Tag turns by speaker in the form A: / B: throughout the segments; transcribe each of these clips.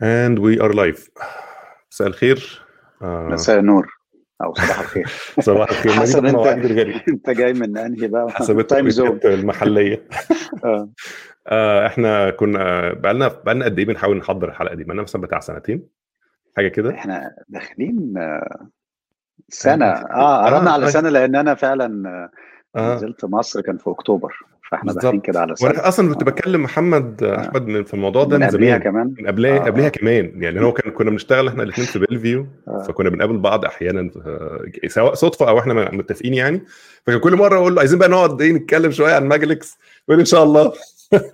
A: And we are live. مساء الخير.
B: آه. مساء النور أو صباح الخير.
A: صباح الخير.
B: حسب أنت أنت جاي من أنهي بقى؟
A: حسب ال time zone المحلية. آه. آه إحنا كنا بقى لنا بقى لنا قد إيه بنحاول نحضر الحلقة دي؟ بقى لنا مثلا بتاع سنتين حاجة كده؟
B: إحنا داخلين سنة آه قربنا على سنة لأن أنا فعلا آه. نزلت مصر كان في أكتوبر فاحنا داخلين كده على سنه
A: وأنا أصلا كنت بكلم محمد أحمد في الموضوع ده
B: من قبلها كمان؟
A: من قبلها آه. قبلها كمان. يعني هو كان كنا بنشتغل إحنا الاثنين في بيلفيو آه. فكنا بنقابل بعض أحيانا سواء صدفة أو إحنا متفقين يعني. فكان كل مرة أقول له عايزين بقى نقعد إيه نتكلم شوية عن Magellix يقول إن شاء الله.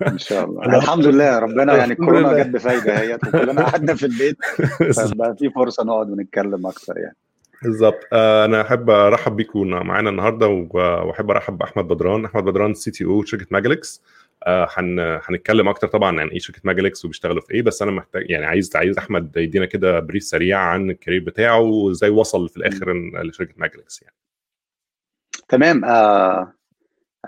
B: إن شاء الله. الحمد لله ربنا يعني الكورونا جت بفايدة اهيت وكلنا قعدنا في البيت فبقى في فرصة نقعد ونتكلم أكتر يعني.
A: بالظبط. آه، أنا أحب أرحب بيكم معانا النهارده وأحب أرحب بأحمد بدران. أحمد بدران سي تي أو شركة ماجلكس هنتكلم أكتر طبعا عن إيه شركة ماجلكس وبيشتغلوا في إيه بس أنا محتاج يعني عايز عايز أحمد يدينا كده brief سريع عن ال career بتاعه وإزاي وصل في الآخر لشركة ماجلكس يعني.
B: تمام. آه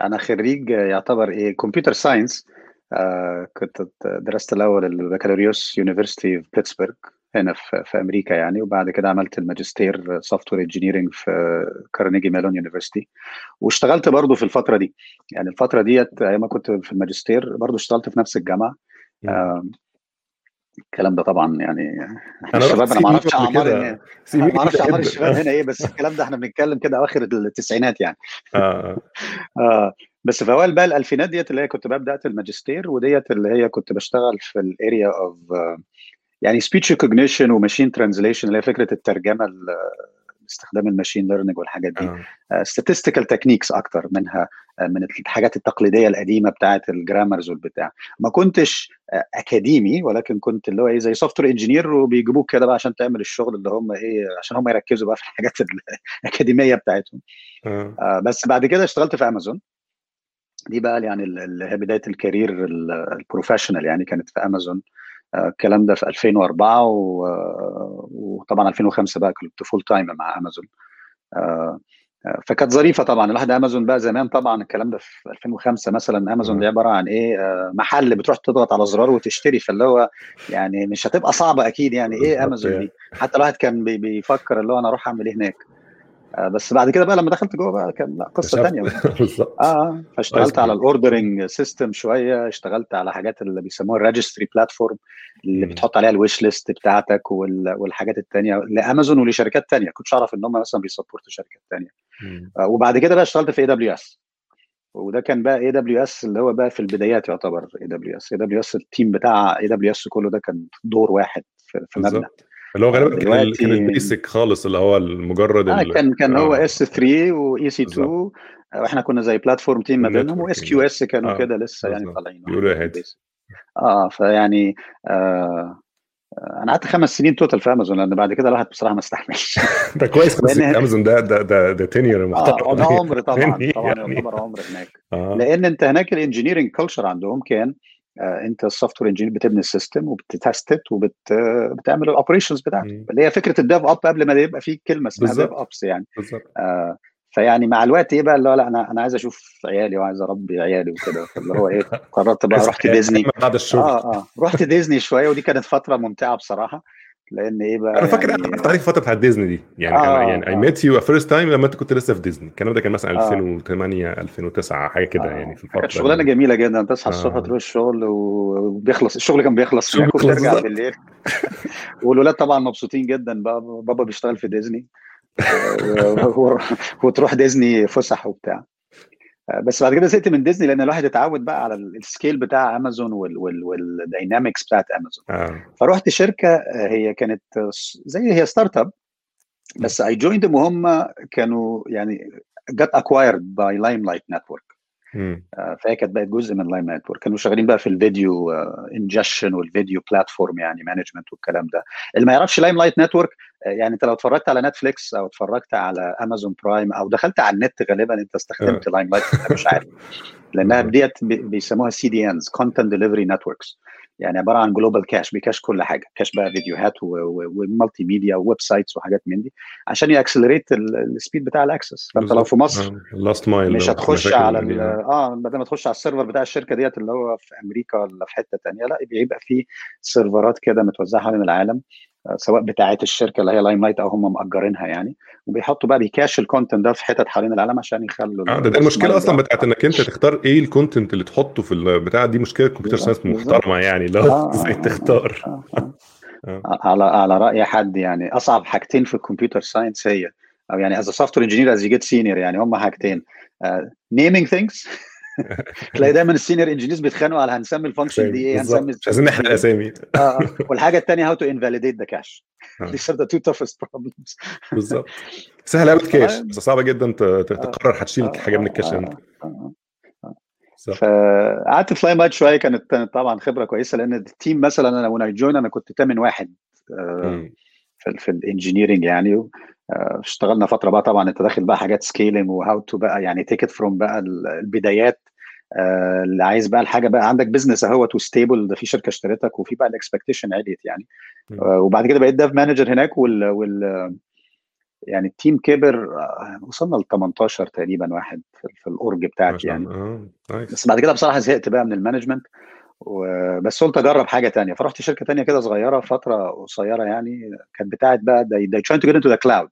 B: أنا خريج يعتبر إيه computer science آه كنت درست الأول البكالوريوس university في بيتسبرغ هنا في, في أمريكا يعني. وبعد كده عملت الماجستير software engineering في كارنيجي ميلون university. واشتغلت برضه في الفترة دي. يعني الفترة ديت أيام ما كنت في الماجستير برضه اشتغلت في نفس الجامعة. الكلام ده طبعا يعني
A: أنا
B: الشباب أنا ما أعرفش أعمار ما أعرفش أعمار الشباب هنا إيه بس الكلام ده إحنا بنتكلم كده اواخر التسعينات يعني.
A: آه.
B: آه. بس في أوائل بقى الألفينات ديت اللي هي كنت بقى بدات الماجستير وديت اللي هي كنت بشتغل في ال area of يعني speech recognition و machine translation اللي هي فكرة الترجمة باستخدام ال machine learning والحاجات دي. statistical techniques أكتر منها من الحاجات التقليدية القديمة بتاعه ال grammars والبتاع. ما كنتش أكاديمي ولكن كنت اللي هو إيه زي software engineer وبيجيبوك كده بقى عشان تعمل الشغل اللي هم إيه عشان هم يركزوا بقى في الحاجات الأكاديمية بتاعتهم. آه. بس بعد كده اشتغلت في امازون دي بقى يعني اللي هي بداية ال career ال professional يعني كانت في امازون الكلام ده في 2004 و... وطبعا 2005 بقى كنت full time مع أمازون. فكانت ظريفة طبعا. الواحد أمازون بقى زمان طبعا الكلام ده في 2005 مثلا أمازون دي عبارة عن إيه؟ محل بتروح تضغط على زرار وتشتري فاللي هو يعني مش هتبقى صعبة أكيد يعني إيه أمازون دي. حتى الواحد كان بيفكر اللي هو أنا أروح أعمل إيه هناك. بس بعد كده بقى لما دخلت جوه بقى كان لا قصه ثانية آه فاشتغلت على ال ordering system شوية اشتغلت على حاجات اللي بيسموها ال registry platform اللي بتحط عليها ال wish list بتاعتك والحاجات الثانية لأمازون ولشركات ثانية كنتش أعرف إن هم مثلا بي support وا شركات ثانية آه وبعد كده بقى اشتغلت في AWS وده كان بقى AWS اللي هو بقى في البدايات يعتبر اي دبليو اس اي دبليو اس التيم بتاع اي دبليو اس كله ده كان دور واحد في, مبنى.
A: اللي هو غالبا كان كان ال basic خالص اللي هو مجرد
B: آه كان كان هو S3 و EC2 وإحنا كنا زي platform team ما بينهم و SQS كانوا آه. كده لسه يعني طالعين.
A: بيقولوا هادي
B: آه فيعني آه أنا قعدت خمس سنين total في امازون لأن بعد كده الواحد بصراحة ما استحملش.
A: ده كويس خمس سنين امازون ده ده ده ده tenure محترم.
B: آه ده عمر طبعا طبعا يعتبر عمر هناك. آه. لأن أنت هناك ال engineering culture عندهم كان آه انت ال software engineer بتبني ال system وبت test وبتعمل ال operations بتاعته اللي هي فكرة ال DevOps قبل ما يبقى في كلمة اسمها DevOps يعني. آه فيعني مع الوقت إيه بقى اللي هو لا أنا أنا عايز أشوف عيالي وعايز أربي عيالي وكده. فاللي هو إيه قررت بقى رحت ديزني
A: بعد الشغل.
B: آه آه. رحت ديزني شوية ودي كانت فترة ممتعة بصراحة. لأن إيه بقى
A: أنا فاكر يعني... أنا عرفت الفترة بتاعت ديزني دي. يعني آه أنا يعني I met you first time لما انت كنت لسه في ديزني. الكلام ده كان مثلا 2008 2009 حاجة كده آه. يعني في الفترة
B: كانت شغلانه جميلة جدا. تصحى آه. الصبح تروح الشغل وبيخلص الشغل كان بيخلص هناك وترجع بالليل. والولاد طبعا مبسوطين جدا. بقى بابا بيشتغل في ديزني. وتروح ديزني فسح وبتاع. بس بعد كده زهقت من ديزني لأن الواحد اتعود بقى على ال scale بتاع امازون وال dynamics بتاعت امازون
A: آه.
B: فرحت شركة هي كانت زي هي startup بس I joined وهم كانوا يعني جت acquired by لايم لايت نتورك فهي كانت بقت جزء من لايم نتورك كانوا شغالين بقى في ال video ingestion وال video platform يعني management والكلام ده. اللي ما يعرفش لايم لايت نتورك يعني انت لو اتفرجت على نتفليكس أو اتفرجت على امازون برايم أو دخلت على النت غالبا انت استخدمت لايم لايت مش عارف. لأنها ديت بيسموها CDNs content delivery networks يعني عبارة عن global cache بي cache كل حاجة. cache بقى فيديوهات و multimedia و websites وحاجات من دي عشان ي accelerate ال speed بتاع ال access. فأنت لو في مصر
A: last mile
B: مش هتخش على آه بدل ما تخش على ال server بتاع الشركة ديت اللي هو في أمريكا ولا في حتة ثانية لا بيبقى في server ات كده متوزعة حوالين العالم. سواء بتاعه الشركة اللي هي لايم لايت أو هم مأجرينها يعني. وبيحطوا بقى بي cache ال content ده في حتت حوالين العالم عشان يخلوا
A: آه ده, ده المشكلة أصلا بتاعت إنك أنت تختار إيه ال content اللي تحطه في البتاع دي مشكلة computer science محترمة يعني لو إزاي تختار؟
B: آه آه. آه. على على رأي حد يعني. أصعب حاجتين في ال computer science هي أو يعني as software engineer as you get senior يعني هم حاجتين. naming things تلاقي دايما ال senior engineers بيتخانقوا على هنسمي ال function دي إيه هنسمي
A: مش عايزين نحرق الاسامي
B: آه والحاجة الثانية how to invalidate the cache These are the two toughest problems.
A: بالظبط. سهل قوي ال cache بس صعبة جدا تقرر هتشيل حاجة من ال cache إمتى
B: فقعدت في لاين لايت شوية كانت طبعا خبرة كويسة لأن ال team مثلا أنا وأنا join أنا كنت ثامن واحد في في ال engineering يعني. اشتغلنا فترة بقى طبعا أنت داخل بقى حاجات scaling و how to بقى يعني take from بقى البدايات اللي عايز بقى الحاجة بقى عندك بزنس اهوت وستيبل ده في شركة اشتريتك وفي بقى الاكسبكتيشن عليت يعني. وبعد كده بقيت ديف مانجر هناك وال, وال يعني التيم كبر وصلنا ل 18 تقريبا واحد في الاورج بتاعتي يعني. بس بعد كده بصراحة زهقت بقى من المانجمنت بس قلت أجرب حاجة تانية. فرحت شركة تانية كده صغيرة فترة قصيرة يعني كانت بتاعت بقى they, they trying to get into the cloud.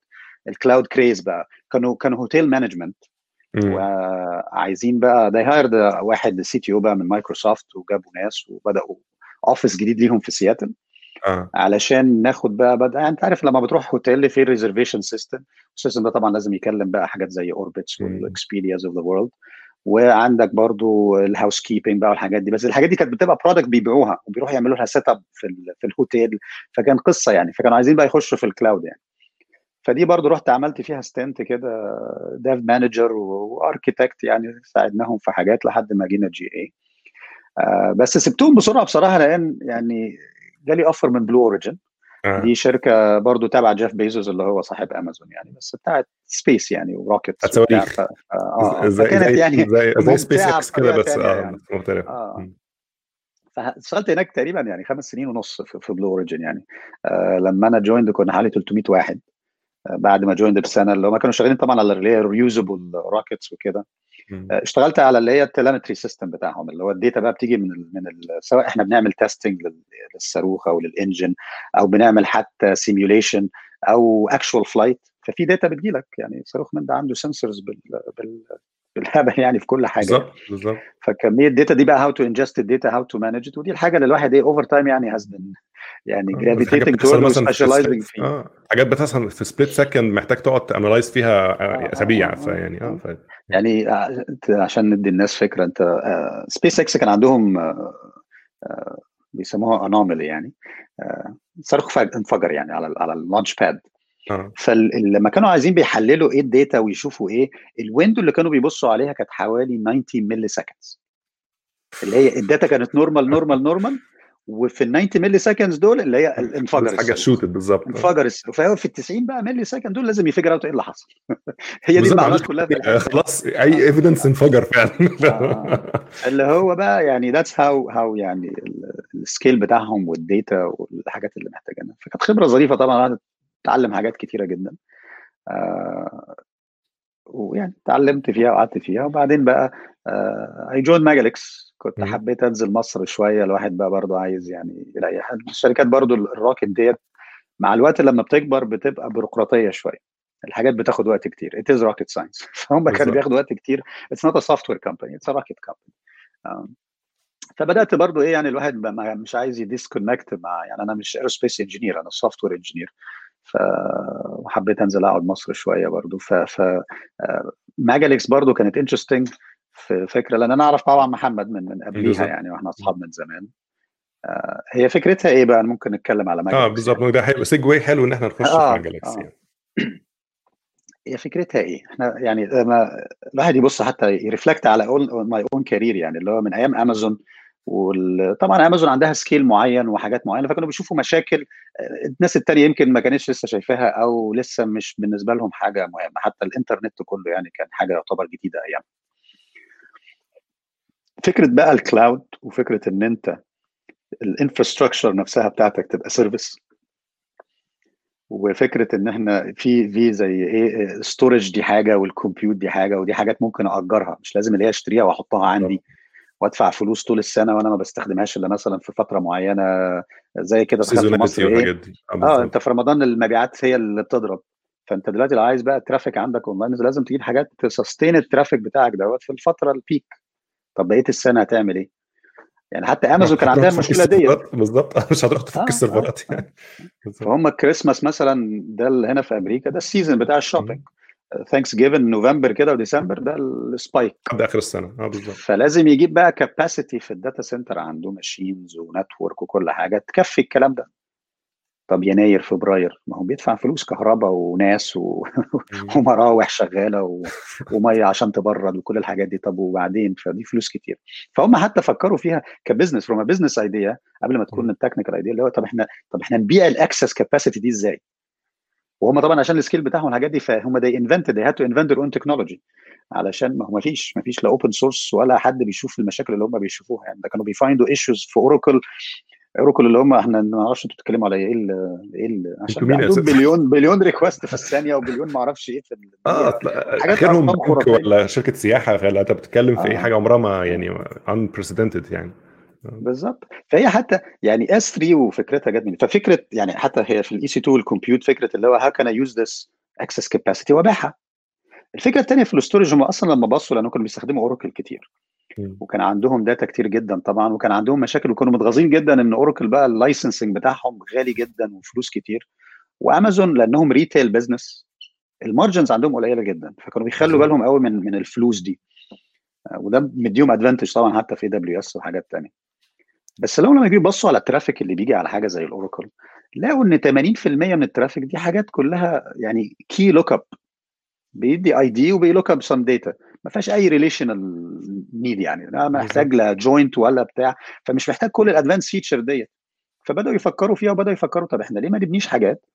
B: الكلاود كريز بقى. كانوا كانوا هوتيل مانجمنت وعايزين بقى they hired واحد CTO بقى من مايكروسوفت وجابوا ناس وبدأوا office جديد ليهم في سياتل آه. علشان ناخد بقى بدأ أنت عارف لما بتروح هوتيل في reservation system ال system ده طبعا لازم يكلم بقى حاجات زي اوربتس وال Expedias of the world وعندك برضو ال housekeeping بقى والحاجات دي بس الحاجات دي كانت بتبقى product بيبيعوها وبيروحوا يعملوا لها set up في, في الهوتيل فكان قصة يعني فكانوا عايزين بقى يخشوا في ال cloud يعني. فدي برضو رحت عملت فيها stint كده dev manager و architect يعني ساعدناهم في حاجات لحد ما جينا GA آه بس سبتهم بسرعة بصراحة لأن يعني جالي offer من بلو اوريجن آه. دي شركة برضو تابعة جيف بيزوس اللي هو صاحب امازون يعني بس بتاعت space يعني و rockets
A: صواريخ.
B: آه كانت يعني
A: زي, زي سبيس إكس كده بس آه
B: يعني.
A: مختلف
B: آه. فاشتغلت هناك تقريبا يعني خمس سنين ونص في, في بلو اوريجن يعني. آه لما أنا joined كنا حوالي 300 واحد. آه بعد ما joined بسنة اللي هم كانوا شغالين طبعا على اللي هي reusable rockets وكده. اشتغلت على اللي هي ال telemetry system بتاعهم اللي هو ال data بقى بتيجي من ال من ال سواء إحنا بنعمل testing للصاروخ أو لل engine أو بنعمل حتى simulation أو actual flight ففي data بتجي لك يعني الصاروخ من ده عنده sensors بال, بال بالهبل يعني في كل حاجة.
A: بالظبط بالظبط.
B: فكمية ال data دي بقى how to ingest ال data how to manage ودي الحاجة اللي الواحد إيه over time يعني has been يعني gravitating toward و specializing فيه
A: آه حاجات بتحصل في split second محتاج تقعد ت analyze فيها أسابيع فيعني آه ف...
B: يعني عشان ندي الناس فكرة انت سبيس إكس كان عندهم بيسموها anomaly يعني صاروخ انفجر يعني على على ال launch pad فلما كانوا عايزين بيحللوا إيه ال data ويشوفوا إيه ال window اللي كانوا بيبصوا عليها كانت حوالي 90 milliseconds اللي هي ال data كانت normal normal normal وفي ال 90 milliseconds دول اللي هي انفجر
A: حاجة shot بالظبط.
B: انفجر فهو في ال 90 بقى millisecond دول لازم ي figure out إيه اللي حصل؟ هي دي المعلومات كلها
A: خلاص أي evidence انفجر فعلا.
B: آه. اللي هو بقى يعني that's how how يعني ال scale بتاعهم وال data والحاجات اللي محتاجينها. فكانت خبرة ظريفة طبعا اتعلم حاجات كتيرة جدا. آه. ويعني اتعلمت فيها وقعدت فيها. وبعدين بقى I join ماجالكس كنت. حبيت أنزل مصر شوية. الواحد بقى برضو عايز يعني حد الشركات برضو ال rocket ديت مع الوقت لما بتكبر بتبقى بيروقراطية شوية. الحاجات بتاخد وقت كتير. It is rocket science. فهم كانوا بياخدوا وقت كتير. It's not a software company. It's a rocket company. um, فبدأت برضو إيه يعني الواحد مش عايز ي disconnect مع يعني أنا مش aerospace engineer أنا software engineer ف وحبيت أنزل أقعد مصر شوية برضو. ف ف ماجاليكس برضو كانت interesting في فكرة لأن أنا أعرف طبعا محمد من من قبليها يعني وإحنا أصحاب من زمان آه هي فكرتها إيه بقى ممكن نتكلم على
A: ماجاليكس آه بالظبط. ده هيبقى segue حلو إن إحنا نخش آه في ماجاليكس آه. يعني.
B: هي فكرتها إيه؟ إحنا يعني لما الواحد يبص حتى ي reflect على my own career يعني اللي هو من أيام امازون وطبعا امازون عندها scale معين وحاجات معينة فكانوا بيشوفوا مشاكل الناس التانية يمكن ما كانتش لسه شايفاها أو لسه مش بالنسبة لهم حاجة مهمة حتى الإنترنت كله يعني كان حاجة يعتبر جديدة أيام فكرة بقى ال cloud وفكرة إن أنت ال infrastructure نفسها بتاعتك تبقى service وفكرة إن إحنا في في زي إيه storage دي حاجة وال compute دي حاجة ودي حاجات ممكن اجرها مش لازم اللي هي أشتريها وأحطها عندي وأدفع فلوس طول السنة وأنا ما بستخدمهاش إلا مثلا في فترة معينة. زي كده دخلت في مصر إيه آه أنت في رمضان المبيعات هي اللي بتضرب. فأنت دلوقتي لو عايز بقى ال traffic عندك اونلاين لازم تجيب حاجات ت sustain ال traffic بتاعك دوت في الفترة ال peak طب بقية السنة هتعمل إيه؟ يعني حتى امازون كان عندها المشكلة ديت.
A: بالظبط. مش هتروح تفك آه السيرفرات
B: آه. يعني فهم الكريسماس مثلا ده اللي هنا في أمريكا ده ال season بتاع ال shopping. Thanksgiving نوفمبر كده وديسمبر ده ال spike
A: لحد آخر السنة. آه بالظبط.
B: فلازم يجيب بقى capacity في ال data center عنده machines و network وكل حاجة تكفي الكلام ده. طب يناير فبراير ما هو بيدفع فلوس كهرباء وناس و... ومراوح شغاله و... ومية عشان تبرد وكل الحاجات دي. طب وبعدين؟ فدي فلوس كتير. فهم حتى فكروا فيها ك business from business idea قبل ما تكون ال technical idea اللي هو طب إحنا طب إحنا نبيع ال excess capacity دي إزاي؟ وهم طبعا عشان ال scale بتاعهم الحاجات دي فهم دي they had to invent their own technology. علشان ما هو ما فيش ما فيش لا open source ولا حد بيشوف المشاكل اللي هم بيشوفوها. يعني ده كانوا بي find وا issues في اوراكل اوراكل اللي هم إحنا ما أعرفش أنتوا بتتكلموا على إيه ال إيه ال عشان billion billion request في الثانية وبليون ما أعرفش إيه في
A: آه اخرهم بنك ولا شركة سياحة فلا أنت بتتكلم في آه. اي حاجة عمرها ما يعني unprecedented يعني.
B: بالظبط. فهي حتى يعني S3 وفكرتها جت من ففكرة يعني حتى هي في ال EC2 وال compute فكرة اللي هو how can use this excess capacity وباعها الفكرة الثانية في ال storage هم أصلا لما بصوا لانهم كانوا بيستخدموا اوراكل كتير. وكان عندهم data كتير جدا طبعا وكان عندهم مشاكل وكانوا متغاظين جدا إن اوراكل بقى ال licensing بتاعهم غالي جدا وفلوس كتير. وأمازون لأنهم retail business ال margins عندهم قليلة جدا فكانوا بيخلوا بالهم قوي من من الفلوس دي. وده مديهم advantage طبعا حتى في AWS وحاجات ثانية بس لو لما يجي يبصوا على ال traffic اللي بيجي على حاجة زي الاوراكل لقوا إن 80% من ال traffic دي حاجات كلها يعني key lookup بيدي ID وبي look up some data ما فيهاش أي relational need يعني. لا محتاج لا join ولا بتاع. فمش محتاج كل ال advanced features ديت. فبدأوا يفكروا فيها وبدأوا يفكروا طب إحنا ليه ما نبنيش حاجات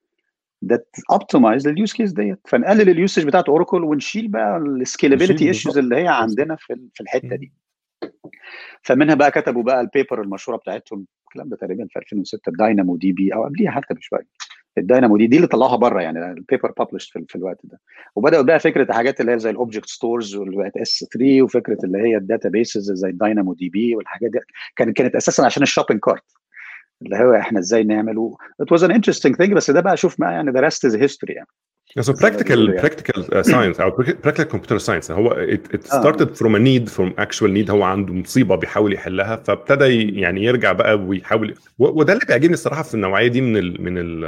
B: ده optimized لل use case ديت؟ فنقلل ال usage بتاعت اوراكل ونشيل بقى ال scalability issues اللي هي عندنا في في الحتة دي. فمنها بقى كتبوا بقى ال paper المشهورة بتاعتهم. الكلام ده تقريبا في 2006 ال DynamoDB أو قبليها حتى بشوية. الداينامو دي دي اللي طلعوها بره يعني ال paper publish في, في الوقت ده. وبدأوا بقى فكرة الحاجات اللي هي زي ال object stores واللي بقت S3 وفكرة اللي هي ال databases زي ال DynamoDB والحاجات دي. كانت كانت أساسا عشان ال shopping cart اللي هو إحنا إزاي نعمل it was an interesting thing بس ده بقى شوف ما يعني rest is history يعني.
A: So practical practical science أو practical computer science. هو it, it started from a need from actual need هو عنده مصيبة بيحاول يحلها فابتدى يعني يرجع بقى ويحاول وده اللي بيعجبني الصراحة في النوعية دي من ال من ال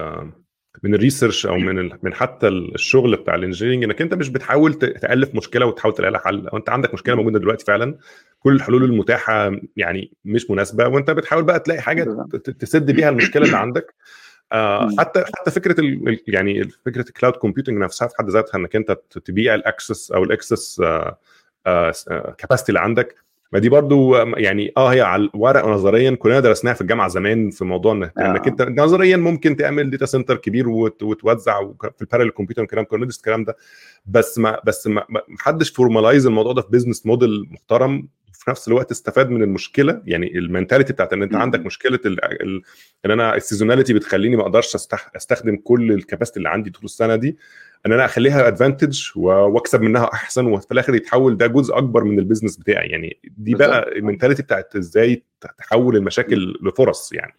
A: من ال research أو من من حتى الشغل بتاع ال engineering إنك أنت مش بتحاول تألف مشكلة وتحاول تلاقي لها حل. أو أنت عندك مشكلة موجودة دلوقتي فعلا كل الحلول المتاحة يعني مش مناسبة وأنت بتحاول بقى تلاقي حاجة تسد بيها المشكلة اللي عندك. آه حتى حتى فكرة ال يعني فكرة ال cloud computing نفسها في حد ذاتها إنك أنت تبيع ال excess أو ال excess capacity اللي عندك. ما دي برضو يعني آه هي على الورق نظريا كلنا درسناها في الجامعة زمان في موضوع إنك آه. أنت نظريا ممكن تعمل data center كبير وتوزع في ال parallel computer والكلام كنا ندرس الكلام ده. بس ما بس ما حدش formalize الموضوع ده في business model محترم. في نفس الوقت استفاد من المشكلة. يعني ال mentality بتاعت إن أنت عندك مشكلة ال ال إن أنا ال seasonality بتخليني ما أقدرش أستخدم كل ال capacity اللي عندي طول السنة دي. إن أنا أخليها advantage وأكسب منها أحسن وفي الآخر يتحول ده جزء أكبر من ال business بتاعي. يعني دي بقى ال mentality بتاعت إزاي تحول المشاكل لفرص يعني.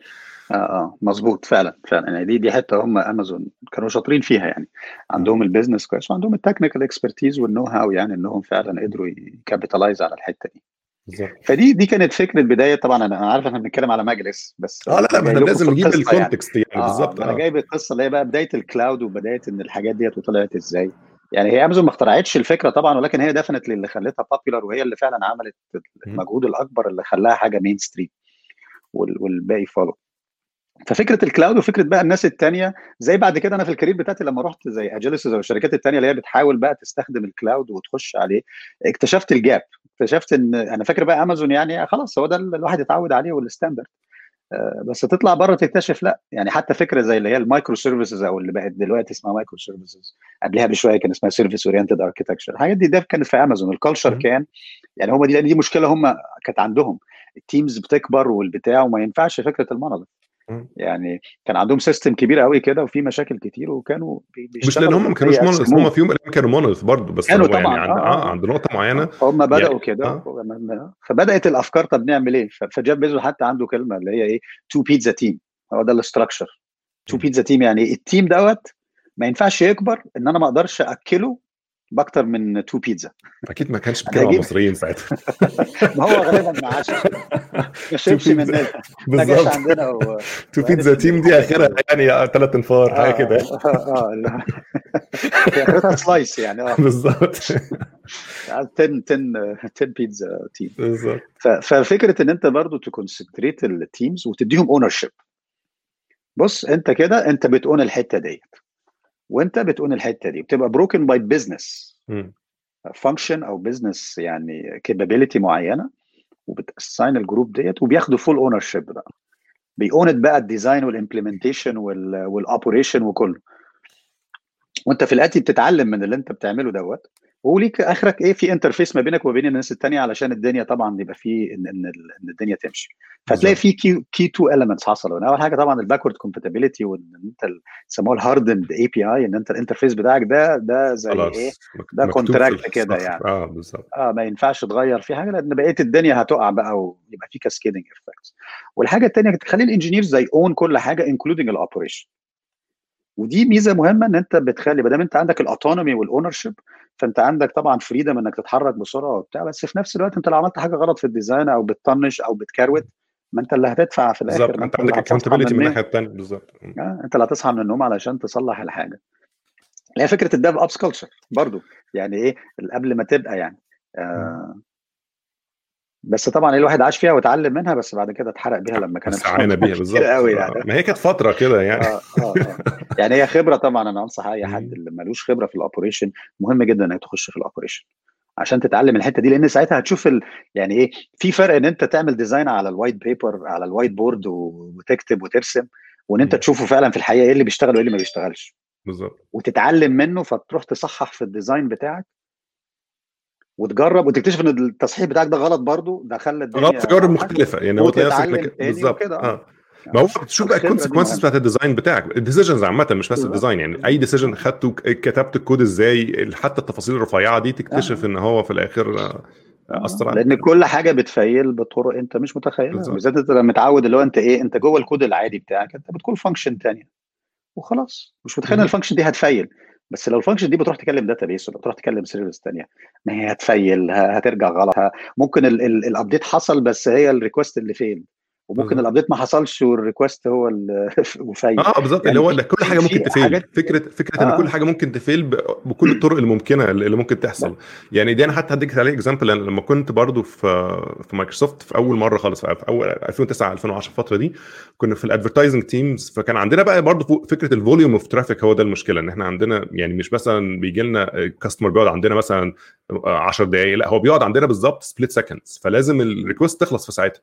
B: آه آه مظبوط. فعلا فعلا. يعني دي دي حتة هم امازون كانوا شاطرين فيها يعني. عندهم ال business كويس وعندهم ال technical expertise وال know-how يعني إنهم فعلا قدروا ي capitalize على الحتة دي. بالظبط. فدي دي كانت فكرة بداية. طبعا أنا عارف إحنا بنتكلم على مجلس بس
A: آه لا لا إحنا لازم نجيب ال context يعني, يعني بالظبط.
B: آه. أنا جايب القصة اللي هي بقى بداية ال cloud وبداية إن الحاجات ديت وطلعت إزاي. يعني هي امازون ما اخترعتش الفكرة طبعا ولكن هي دفنت اللي خلتها popular وهي اللي فعلا عملت المجهود الأكبر اللي خلاها حاجة mainstream والباقي follow ففكرة ال cloud وفكرة بقى الناس الثانية زي بعد كده أنا في ال career بتاعتي لما رحت زي اجيلسيس أو الشركات الثانية اللي هي بتحاول بقى تستخدم ال cloud وتخش عليه اكتشفت ال gap اكتشفت إن أنا فاكر بقى امازون يعني خلاص هو ده الواحد يتعود عليه وال standard آه، بس تطلع بره تكتشف لا يعني حتى فكرة زي اللي هي ال microservices أو اللي بقت دلوقتي اسمها microservices قبلها بشوية كان اسمها service oriented architecture الحاجات دي ده كانت في امازون ال culture كان يعني هم دي لأن دي مشكلة هم كانت عندهم. ال teams بتكبر والبتاع وما ينفعش فكرة ال monolith يعني كان عندهم system كبير قوي كده وفي مشاكل كتير وكانوا
A: مش لأن هم ما كانوش monolith هم في يوم من الأيام كانوا monolith برضه بس
B: كانوا
A: هو
B: طبعا
A: يعني عند آه عند نقطة معينة.
B: هم بدأوا
A: يعني
B: كده
A: آه.
B: فبدأت الأفكار طب نعمل إيه؟ فجيف بيزوس حتى عنده كلمة اللي هي إيه؟ two pizza team هو ده ال structure two pizza team يعني ال team دوت ما ينفعش يكبر إن أنا ما أقدرش أكله بأكتر من two pizza
A: أكيد ما كانش بيتكلم
B: هجيب-
A: المصريين ساعتها.
B: ما هو غالبا ما عادش. ما شربش مننا ما جاش عندنا و...
A: two
B: pizza
A: team دي آخرها يعني ثلاث انفار حاجة كده.
B: آه آه آخرتها slice يعني آه.
A: بالظبط.
B: 10 10 10 pizza team
A: بالظبط.
B: ففكرة إن أنت برضو ت concentrate ال teams وتديهم ownership بص أنت كده أنت بت own الحتة ديت. وانت بت own الحتة دي بتبقى broken by
A: business.
B: function أو business يعني capability معينة وبت assign ال group ديت وبياخدوا full ownership بقى. بيونت بقى الديزاين والامبلمنتيشن والاوبريشن وكله. وانت في الاتي بتتعلم من اللي انت بتعمله دوت. وليك آخرك إيه في interface ما بينك وما بين الناس التانية علشان الدنيا طبعا يبقى في ان إن, إن الدنيا تمشي. فتلاقي في key key two elements حصلوا. أول حاجة طبعا ال backward compatibility وإن أنت بيسموها ال hardened API إن أنت ال interface بتاعك ده ده زي
A: خلاص إيه؟
B: ده contract كده يعني.
A: آه بالظبط.
B: آه ما ينفعش تغير في حاجة لأن بقية الدنيا هتقع بقى ويبقى في cascading effects والحاجة الثانية تخلي ال engineers own كل حاجة including ال operation ودي ميزة مهمة إن أنت بتخلي ما دام أنت عندك ال autonomy وال ownership فأنت عندك طبعا freedom إنك تتحرك بسرعة وبتاع بس في نفس الوقت أنت لو عملت حاجة غلط في ال design أو بتطنش أو بتكروت ما أنت اللي هتدفع في الآخر
A: بالظبط
B: أنت
A: عندك
B: هتصحى من
A: accountability من
B: النوم.
A: الناحية الثانية بالظبط.
B: آه، أنت اللي هتصحى من النوم علشان تصلح الحاجة. اللي هي فكرة ال DevOps culture برضو يعني إيه قبل ما تبقى يعني. آه بس طبعا الواحد عاش فيها واتعلم منها بس بعد كده اتحرق بيها لما كانت
A: بس عانى بيها بالظبط.
B: كتير
A: آه،
B: يعني.
A: ما هي كانت فترة كده يعني.
B: آه آه آه. يعني هي خبرة طبعا أنا أنصح أي حد. اللي ملوش خبرة في ال operation مهم جدا انك تخش في ال operation عشان تتعلم الحتة دي لأن ساعتها هتشوف ال... يعني إيه في فرق إن أنت تعمل design على ال white paper على ال whiteboard وتكتب وترسم وإن أنت
A: مم.
B: تشوفه فعلا في الحقيقة إيه اللي بيشتغل وإيه اللي ما بيشتغلش.
A: بالظبط.
B: وتتعلم منه فتروح تصحح في ال design بتاعك وتجرب وتكتشف إن التصحيح بتاعك ده غلط برضه ده خلى الدنيا
A: غلط تجارب مختلفة يعني هو تلاقي بالظبط.
B: وكده.
A: آه. ما هو بتشوف بقى ال
B: consequences
A: بتاعت ال design بتاعك. ال decisions عامة مش بس
B: ال
A: design يعني أي decision خدته كتبت الكود إزاي حتى التفاصيل الرفيعة دي تكتشف
B: آه.
A: إن هو في الآخر آه،
B: آه، لأن كل حاجة بت fail بطرق أنت مش متخيلها.
A: بالظبط.
B: بالذات أنت لما متعود اللي هو أنت إيه أنت جوه الكود العادي بتاعك أنت بتقول function تانية. وخلاص. مش متخيل.
A: ال
B: function دي هت fail بس لو ال function دي بتروح تكلم database ولا بتروح تكلم service تانية ما هي هت fail هترجع غلط. ممكن ال update حصل بس هي ال request اللي fail وممكن
A: ال
B: update ما حصلش وال request هو اللي
A: آه بالظبط اللي
B: يعني
A: هو لا، كل حاجة ممكن
B: في
A: ت fail.
B: حاجات
A: فكرة فكرة
B: آه.
A: ان كل حاجة ممكن ت fail بكل الطرق الممكنة اللي ممكن تحصل. يعني دي أنا حتى هديك عليه example أنا لما كنت برضو في في مايكروسوفت في أول مرة خالص في أول 2009 2010 الفترة دي كنا في ال advertising teams فكان عندنا بقى برضو فكرة ال volume of traffic هو ده المشكلة إن إحنا عندنا يعني مش مثلا بيجي لنا customer بيقعد عندنا مثلا 10 دقائق لا هو بيقعد عندنا بالظبط split seconds فلازم ال request تخلص في ساعتها.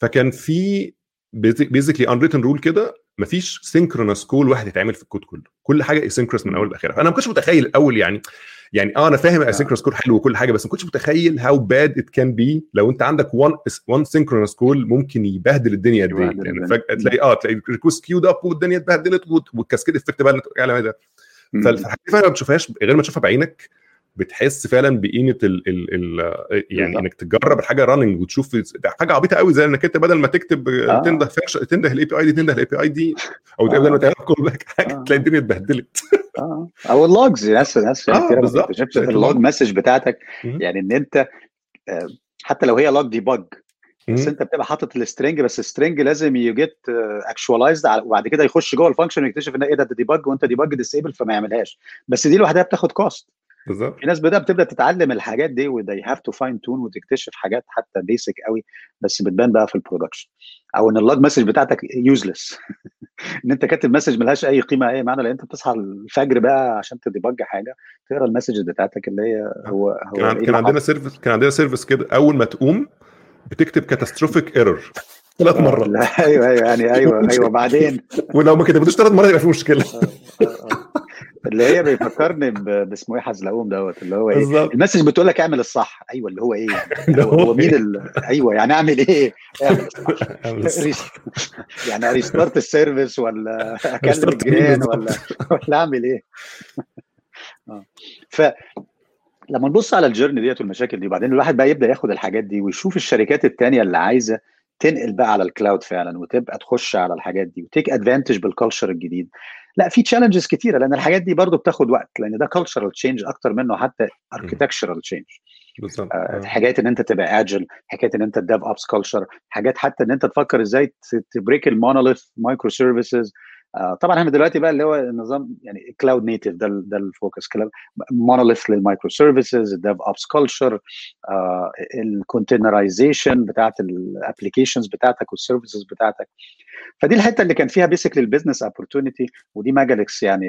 A: فكان في basically unwritten rule كده مفيش synchronous call واحد يتعمل في الكود كله. كل حاجة asynchronous من أول لآخرها. فانا ما كنتش متخيل الأول يعني يعني آه أنا فاهم
B: آه.
A: asynchronous call حلو وكل حاجة بس ما كنتش متخيل how bad it can be لو أنت عندك one one synchronous call ممكن يبهدل الدنيا قد
B: إيه.
A: يعني فجأة تلاقي آه تلاقي request queued up والدنيا اتبهدلت وال cascade effect بقى اللي عليه ده. فالحاجات دي فعلا ما بتشوفهاش غير ما تشوفها بعينك. بتحس فعلا بقيمة ال ال ال يعني إنك تجرب الحاجة running وتشوف حاجة عبيطة قوي زي إنك أنت بدل ما تكتب
B: آه.
A: تنده فيرش تنده ال API دي تنده ال API دي أو
B: آه.
A: بدل ما تعمل كل حاجة
B: آه.
A: تلاقي الدنيا اتبهدلت.
B: آه. أو ال logs ناس ناس
A: آه
B: كتير ما بتكتشفش ال
A: log
B: message بتاعتك؟
A: مم.
B: يعني إن أنت آه، حتى لو هي log debug بس
A: مم.
B: أنت بتبقى حاطط ال string بس ال string لازم ي get actualized وبعد كده يخش جوه ال function ويكتشف إن إيه ده debug وأنت debug disabled فما يعملهاش. بس دي لوحدها بتاخد cost
A: بالظبط.
B: في ناس بدأ بتبدأ تتعلم الحاجات دي و they have to fine tune وتكتشف حاجات حتى basic قوي بس بتبان بقى في ال production أو إن ال log message بتاعتك useless إن أنت كاتب message ملهاش أي قيمة أي معنى لأن أنت بتصحى الفجر بقى عشان ت debug حاجة تقرأ ال message بتاعتك اللي هي هو هو
A: كان,
B: إيه
A: كان عندنا. service كان عندنا service كده أول ما تقوم بتكتب catastrophic error ثلاث مرات.
B: لا، أيوه أيوه يعني أيوه أيوه بعدين.
A: ولو ما كتبتوش ثلاث مرات يبقى في مشكلة.
B: آه، آه، آه. اللي هي بيفكرني باسمه إيه حزلقوم دوت اللي هو إيه
A: بالظبط.
B: ال message بتقول لك اعمل الصح. أيوه اللي هو إيه؟
A: اللي
B: هو,
A: هو
B: هو مين؟ ال... أيوه يعني أعمل إيه؟ اعمل الصح. يعني restart ال service
A: ولا أكلم
B: الجيران؟ ولا ولا أعمل إيه؟ آه. ف لما نبص على ال journey ديت والمشاكل دي وبعدين الواحد بقى يبدأ ياخد الحاجات دي ويشوف الشركات التانية اللي عايزة تنقل بقى على ال cloud فعلا وتبقى تخش على الحاجات دي و take advantage بال culture الجديد. لا في challenges كتيرة لأن الحاجات دي برضو بتاخد وقت لأن ده cultural change أكتر منه حتى architectural change
A: بالظبط.
B: آه،
A: آه.
B: حكايه إن أنت تبقى أجل حكايه إن أنت الديف ابس كلتشر حاجات حتى إن أنت تفكر إزاي تبريك المونوليث مايكرو سيرفيسز طبعا إحنا دلوقتي بقى اللي هو النظام يعني كلاود نيتيف ده ده الفوكس كلام مونوليث للمايكرو سيرفيسز الديف ابس كلتشر الكونتينرايزيشن بتاعت الابلكيشنز بتاعتك والسيرفيسز بتاعتك. فدي الحتة اللي كان فيها بيسكلي البيزنس opportunity ودي ماجالكس يعني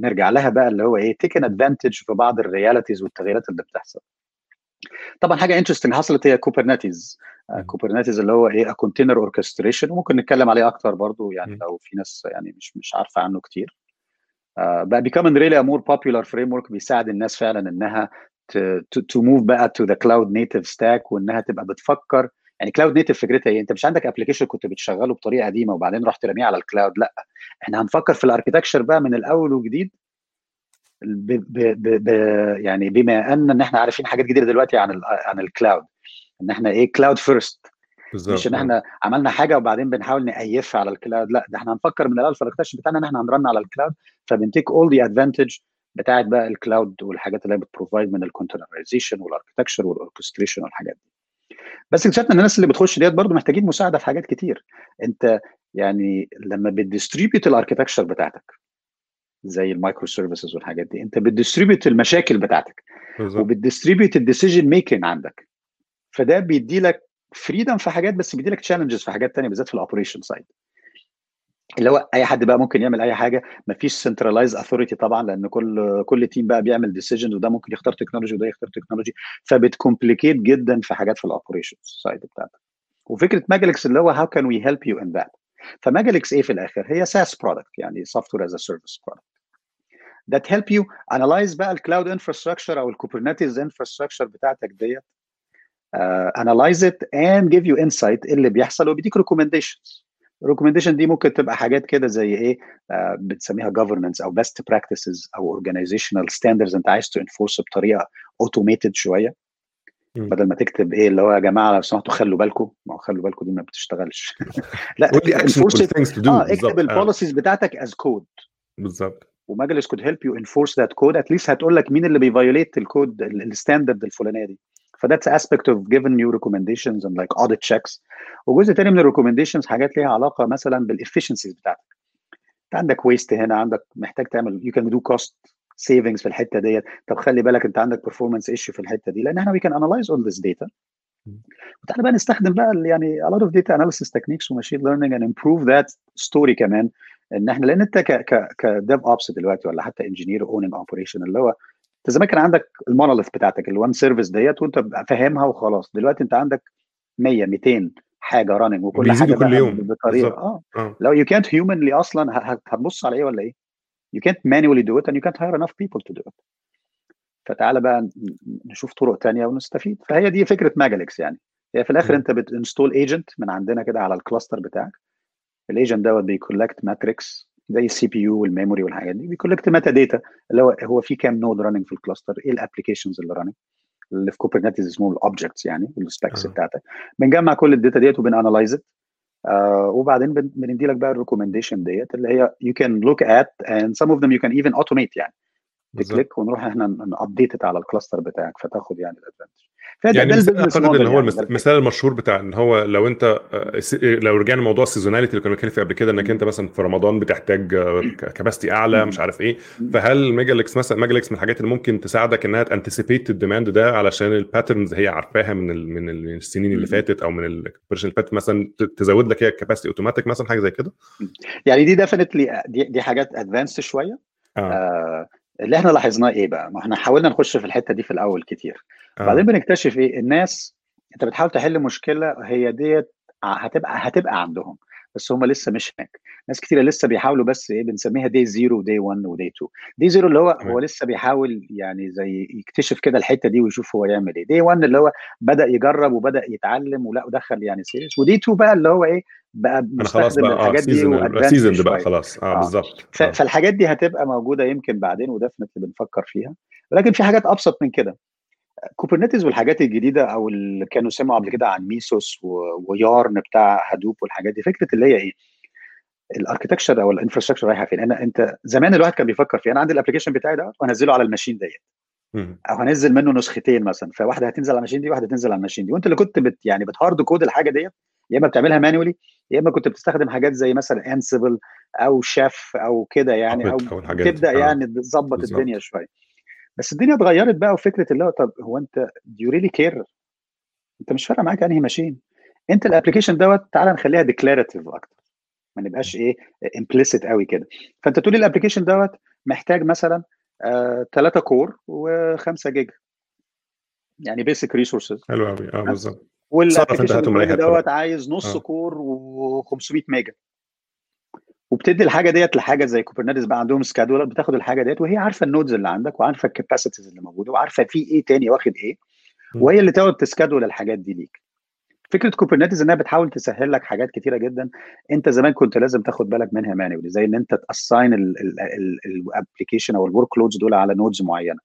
B: نرجع لها بقى اللي هو إيه taking advantage في بعض ال realities والتغييرات اللي بتحصل. طبعا حاجة interesting حصلت هي
A: Kubernetes.
B: Kubernetes اللي هو إيه container orchestration وممكن نتكلم عليه أكتر برضو يعني. لو في ناس يعني مش مش عارفة عنه كتير آه، بقى becoming really a more popular framework بيساعد الناس فعلا إنها to move بقى to the cloud native stack وإنها تبقى بتفكر يعني cloud native فكرتها إيه؟ أنت مش عندك application كنت بتشغله بطريقة قديمة وبعدين رحت راميه على ال cloud لأ إحنا هنفكر في ال architecture بقى من الأول وجديد ب ب ب ب يعني بما أن إن إحنا عارفين حاجات جديدة دلوقتي عن ال عن ال cloud إن إحنا إيه cloud
A: first
B: مش إن
A: آه.
B: إحنا عملنا حاجة وبعدين بنحاول نأيفها على ال cloud لا ده إحنا هنفكر من الأول في ال architecture بتاعنا إن إحنا هن run على ال cloud فبن take all the advantage بتاعت بقى ال cloud والحاجات اللي هي بتبروفايد من الكونتينرايزيشن والاركتكشر والاوركستريشن والحاجات دي. بس اكتشفنا إن الناس اللي بتخش ديت برضه محتاجين مساعدة في حاجات كتير. أنت يعني لما بت distribute ال architecture بتاعتك زي ال microservices والحاجات دي. انت بت distribute المشاكل بتاعتك
A: وبت
B: distribute ال decision making عندك. فده بيدي لك freedom في حاجات بس بيدي لك challenges في حاجات تانية بالذات في ال operation side اللي هو أي حد بقى ممكن يعمل أي حاجة مفيش centralized authority طبعا لأن كل كل team بقى بيعمل decision وده ممكن يختار technology وده يختار technology فبت complicate جدا في حاجات في ال operation side بتاعتك. وفكرة Magalix اللي هو how can we help you in that ف Magalix إيه في الآخر؟ هي SaaS product يعني software as a service product that help you analyze بقى ال cloud infrastructure أو ال Kubernetes infrastructure بتاعتك ديت uh, analyze it and give you insight اللي بيحصل وبيديك recommendations. ال recommendation دي ممكن تبقى حاجات كده زي إيه؟ آه بتسميها governance أو best practices أو organizational standards أنت عايز to enforce بطريقة automated
A: شوية.
B: بدل ما تكتب إيه اللي هو يا جماعة لو سمحتوا خلوا بالكم ما هو خلوا بالكم دي ما بتشتغلش. لا
A: to
B: آه
A: بالظبط
B: اكتب
A: آه.
B: ال policies بتاعتك as code.
A: بالظبط.
B: و Magalix help you enforce that code. At least هتقول لك مين اللي بي violate ال code ال standard الفلانية دي. ف that's aspect of giving you recommendations and like audit checks. وجزء تاني من ال recommendations حاجات ليها علاقة مثلا بال efficiencies بتاعتك. انت عندك waste هنا عندك محتاج تعمل you can do cost savings في الحتة ديت. طب خلي بالك انت عندك performance issue في الحتة دي. لأن إحنا we can analyze all this data. وتعالى بقى نستخدم بقى يعني a lot of data analysis techniques و machine learning and improve that story كمان. إن إحنا لأن أنت ك ك ك DevOps دلوقتي ولا حتى engineer owning operation اللي هو أنت زمان كان عندك ال monolith بتاعتك ال one service ديت وأنت فاهمها وخلاص. دلوقتي أنت عندك 100 200 حاجة running وكل
A: حاجة كل يوم.
B: بطريقه
A: بالظبط. آه.
B: لو you can't humanly أصلا هتبص على إيه ولا إيه؟ you can't manually do it and you can't hire enough people to do it. فتعالى بقى نشوف طرق تانية ونستفيد. فهي دي فكرة Magalix يعني. هي في الآخر.
A: أنت
B: بت install agent من عندنا كده على ال cluster بتاعك. ال agent دوت بي collect metrics زي ال CPU وال memory والحاجات دي بي collect metadata اللي هو هو في كام node running في ال cluster إيه ال applications اللي running اللي في Kubernetes اسمهم ال objects يعني ال specs
A: آه.
B: بتاعتك. بنجمع كل ال data ديت وبن analyze it آه وبعدين بن- بندي لك بقى ال recommendation ديت اللي هي you can look at and some of them you can even automate يعني. ت click ونروح إحنا ن update على ال cluster بتاعك فتاخد يعني ال
A: advantage يعني أعتقد إن هو يعني المثال المشهور بتاع إن هو لو أنت لو رجعنا لموضوع ال seasonality اللي كنا بنتكلم فيه قبل كده إنك أنت مثلا في رمضان بتحتاج capacity أعلى مش عارف إيه. فهل Magalix مثلا Magalix من الحاجات اللي ممكن تساعدك إنها ت anticipate ال demand ده علشان ال patterns هي عارفاها من من السنين اللي فاتت أو من ال version اللي فاتت مثلا تزود لك هي ال capacity automatic مثلا حاجة زي كده؟
B: يعني دي definitely دي, دي حاجات advanced شوية. آه. آه اللي إحنا لاحظناه إيه بقى؟ ما إحنا حاولنا نخش في الحتة دي في الأول كتير. آه. بعدين بنكتشف إيه؟ الناس انت بتحاول تحل مشكلة هي ديت هتبقى هتبقى عندهم بس هم لسه مش هناك. ناس كتيرة لسه بيحاولوا بس إيه بنسميها day 0 و day 1 و day 2 day 0 اللي هو هو لسه بيحاول يعني زي يكتشف كده الحتة دي ويشوف هو يعمل إيه. day 1 اللي هو بدأ يجرب وبدأ يتعلم ولا ودخل يعني serious و day 2 بقى اللي هو إيه بقى
A: مستخدم الحاجات دي seasoned بقى خلاص. آه, آه. بالظبط.
B: آه. فالحاجات دي هتبقى موجودة يمكن بعدين و definitely بنفكر فيها. ولكن في حاجات أبسط من كده. Kubernetes والحاجات الجديدة أو اللي كانوا سمعوا قبل كده عن Mesos و YARN بتاع Hadoop والحاجات دي. فكرة اللي هي إيه؟ ال architecture أو ال infrastructure رايحة فين؟ أنا أنت زمان الواحد كان بيفكر فيه أنا عندي ال application بتاعي ده وأنزله على ال machine ديت. أو هنزل منه نسختين مثلا. فواحدة هتنزل على ال machine دي واحدة هتنزل على ال machine دي. وأنت اللي كنت بت يعني بت hard code الحاجة ديت يا إما بتعملها manually يا إما كنت بتستخدم حاجات زي مثلا Ansible أو شاف أو كده يعني أو تبدأ يعني تظبط الدنيا شوية. بس الدنيا اتغيرت بقى وفكرة اللي هو طب هو أنت do you really care أنت مش فارقة معاك أنهي machine. أنت ال application دوت تعالى نخليها declarative أكتر. ما نبقاش إيه explicit قوي كده. فأنت تقول ال application دوت محتاج مثلا 3 آه core و5 جيجا. يعني basic resources
A: حلو قوي آه بالظبط.
B: وال application دوت عايز نص آه. core و500 ميجا. وبتدي الحاجة ديت لحاجة زي Kubernetes بقى عندهم scheduler بتاخد الحاجة ديت وهي عارفة ال nodes اللي عندك وعارفة ال capacities اللي موجودة وعارفة في إيه تاني واخد إيه. وهي اللي تقعد ت schedule الحاجات دي ليك. فكرة Kubernetes إنها بتحاول تسهل لك حاجات كتيرة جدا. أنت زمان كنت لازم تاخد بالك منها manually زي إن أنت ت assign ال application أو ال workloads دول على nodes معينة.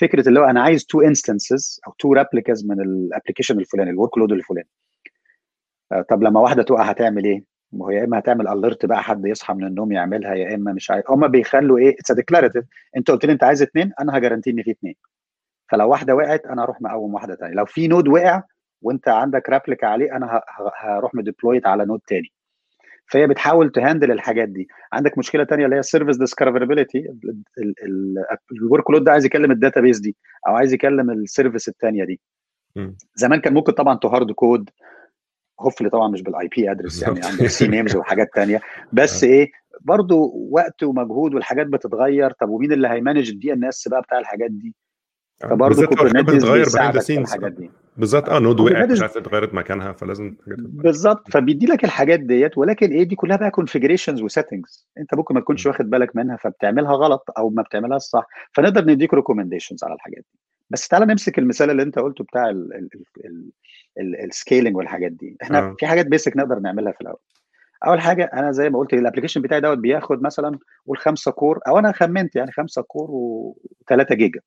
B: فكرة اللي هو أنا عايز two instances أو two replicas من ال application الفلاني ال workload الفلاني طب لما واحدة تقع هتعمل إيه؟ ما هو يا إما هتعمل alert بقى حد يصحى من النوم يعملها يا إما مش عارف هم بيخلوا إيه؟ it's declarative أنت قلت لي أنت عايز اثنين أنا ه guarantee إن في اثنين فلو واحدة وقعت أنا هروح مقوم واحدة ثانية لو في node وقع وانت عندك replica عليه أنا هروح م deploy ات على node ثاني فهي بتحاول ت handle الحاجات دي. عندك مشكلة ثانية اللي هي ال service discoverability ال workload ده عايز يكلم ال database دي أو عايز يكلم ال service الثانية دي. زمان كان ممكن طبعا ت hard code hopefully طبعا مش بال IP address يعني عندك C names وحاجات تانية. بس إيه برضو وقت ومجهود والحاجات بتتغير طب ومين اللي هي manage ال DNS بقى بتاع الحاجات دي؟
A: فبرضه Kubernetes بيساعدك في الحاجات دي. بالظبط. آه node وقعت مش عارف اتغيرت مكانها فلازم
B: بالظبط. فبيدي لك الحاجات ديت ولكن إيه دي كلها بقى configurations و settings أنت ممكن ما تكونش واخد بالك منها فبتعملها غلط أو ما بتعملها صح. فنقدر نديك recommendations على الحاجات دي. بس تعالى نمسك المثال اللي أنت قلته بتاع ال scaling والحاجات دي. إحنا آه. في حاجات basic نقدر نعملها في الأول. أول حاجة أنا زي ما قلت ال application بتاعي دوت بياخد مثلا قول 5 core أو أنا خمنت يعني 5 core و3 جيجا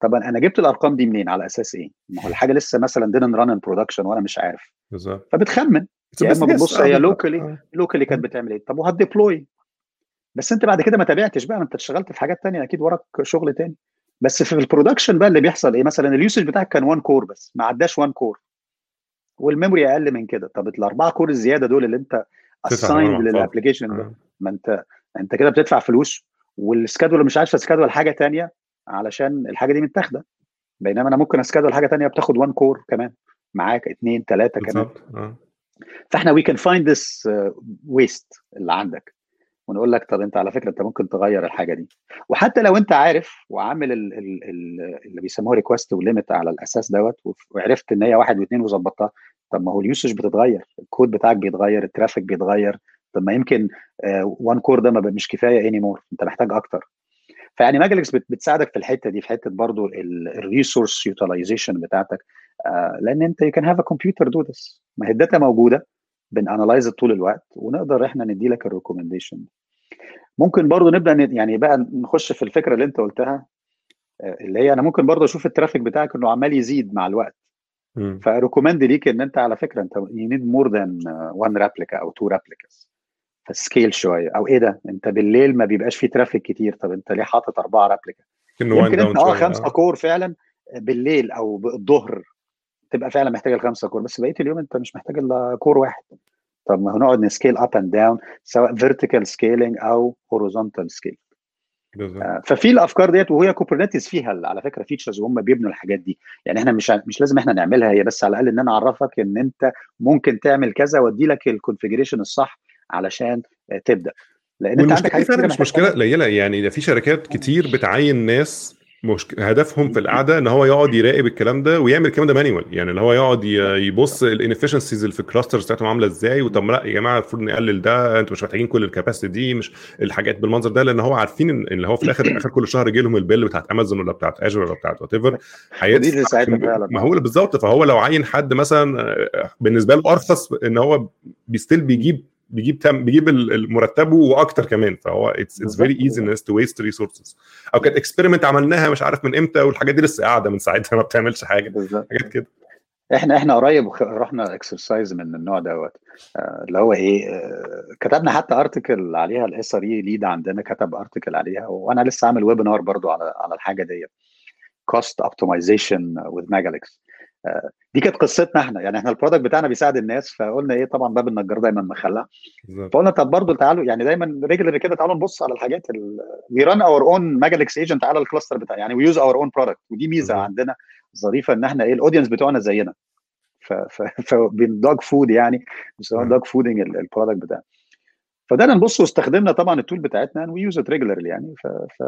B: طبعا أنا جبت الأرقام دي منين؟ على أساس إيه؟ ما هو الحاجة لسه مثلا دينا run in production وأنا مش عارف.
A: بالظبط.
B: فبتخمن. يا إما بتبص هي locally locally كانت بتعمل إيه؟ طب وهت deploy بس أنت بعد كده ما تابعتش بقى ما أنت اشتغلت في حاجات ثانية أكيد وراك شغل ثاني بس في ال production بقى اللي بيحصل إيه؟ مثلا ال usage بتاعك كان 1 core بس ما عداش 1 core وال memory أقل من كده. طب الأربعة core الزيادة دول اللي أنت assigned لل application ده. ما أنت أنت كده بتدفع فلوس وال schedule مش عارف schedule حاجة ثانية علشان الحاجة دي متاخدة. بينما أنا ممكن أ schedule حاجة ثانية بتاخد 1 core كمان. معاك اثنين ثلاثة كمان. آه. فإحنا we can find this waste اللي عندك. ونقول لك طب أنت على فكرة أنت ممكن تغير الحاجة دي. وحتى لو أنت عارف وعامل ال ال ال اللي بيسموه request و limit على الأساس دوت وعرفت إن هي واحد واثنين وظبطتها طب ما هو ال usage بتتغير الكود بتاعك بيتغير ال traffic بيتغير طب ما يمكن one core ده مش كفاية anymore أنت محتاج أكتر. فيعني Magalix بتساعدك في الحتة دي في حتة برضو ال resource utilization بتاعتك. آه لأن أنت you can have a computer do this ما هي ال data موجودة بن analyze طول الوقت ونقدر إحنا ندي لك ال recommendation ممكن برضو نبدأ يعني بقى نخش في الفكرة اللي أنت قلتها اللي هي أنا ممكن برضو أشوف ال traffic بتاعك إنه عمال يزيد مع الوقت. ف recommend ليك إن أنت على فكرة أنت you need more than one replica أو two replicas ف scale شوية. أو إيه ده؟ أنت بالليل ما بيبقاش فيه traffic كتير. طب أنت ليه حاطط أربعة ريبليكا يمكن أنت آه خمسة core فعلا بالليل أو بالظهر تبقى فعلا محتاج الخمسه core بس بقية اليوم أنت مش محتاج إلا core واحد. طب ما هنقعد ن scale up and down سواء vertical scaling أو horizontal scale آه ففي الأفكار ديت وهي Kubernetes فيها على فكرة features وهم بيبنوا الحاجات دي. يعني إحنا مش مش لازم إحنا نعملها هي بس على الأقل إن أنا أعرفك إن أنت ممكن تعمل كذا وأدي لك ال configuration الصح علشان تبدأ.
A: لأن أنت عندك حاجات مش مشكلة قليله يعني ده في شركات كتير بتعين ناس مش هدفهم في القعدة إن هو يقعد يراقب الكلام ده ويعمل الكلام ده manual يعني اللي هو يقعد يبص ال inefficiencies اللي في ال clusters بتاعتهم عاملة إزاي وطب لأ يا جماعة المفروض نقلل ده أنتوا مش محتاجين كل ال capacity دي مش الحاجات بالمنظر ده لأن هو عارفين ان اللي هو في الآخر آخر كل شهر يجي لهم ال bill بتاعت امازون ولا بتاعت Azure ولا بتاعت whatever ما هو بالظبط فهو لو عين حد مثلا بالنسبة له أرخص إن هو بي still بيجيب بيجيب تم بيجيب مرتبه وأكتر كمان فهو it's it's very easy الناس to waste resources أو كانت experiment عملناها مش عارف من إمتى والحاجات دي لسه قاعدة من ساعتها ما بتعملش حاجة. حاجات كده.
B: إحنا إحنا قريب رحنا exercise من النوع دوت. آه اللي هو إيه آه كتبنا حتى article عليها ال SRE lead عندنا كتب article عليها وأنا لسه عامل webinar برضو على على الحاجة ديت. cost optimization with Magalix دي كانت قصتنا إحنا. يعني إحنا ال product بتاعنا بيساعد الناس فقلنا إيه طبعا باب النجار دايما مخلع. فقلنا طب برضه تعالوا يعني دايما regular كده تعالوا نبص على الحاجات we run our own Magalix agent على ال cluster بتاع يعني we use our own product ودي ميزة بالزبط. عندنا ظريفة إن إحنا إيه ال audience بتوعنا زينا. فبن dogfood يعني بيسموها dogfooding ال product بتاعنا. فبدانا نبص واستخدمنا طبعا ال tool بتاعتنا we use it regularly يعني. ف, ف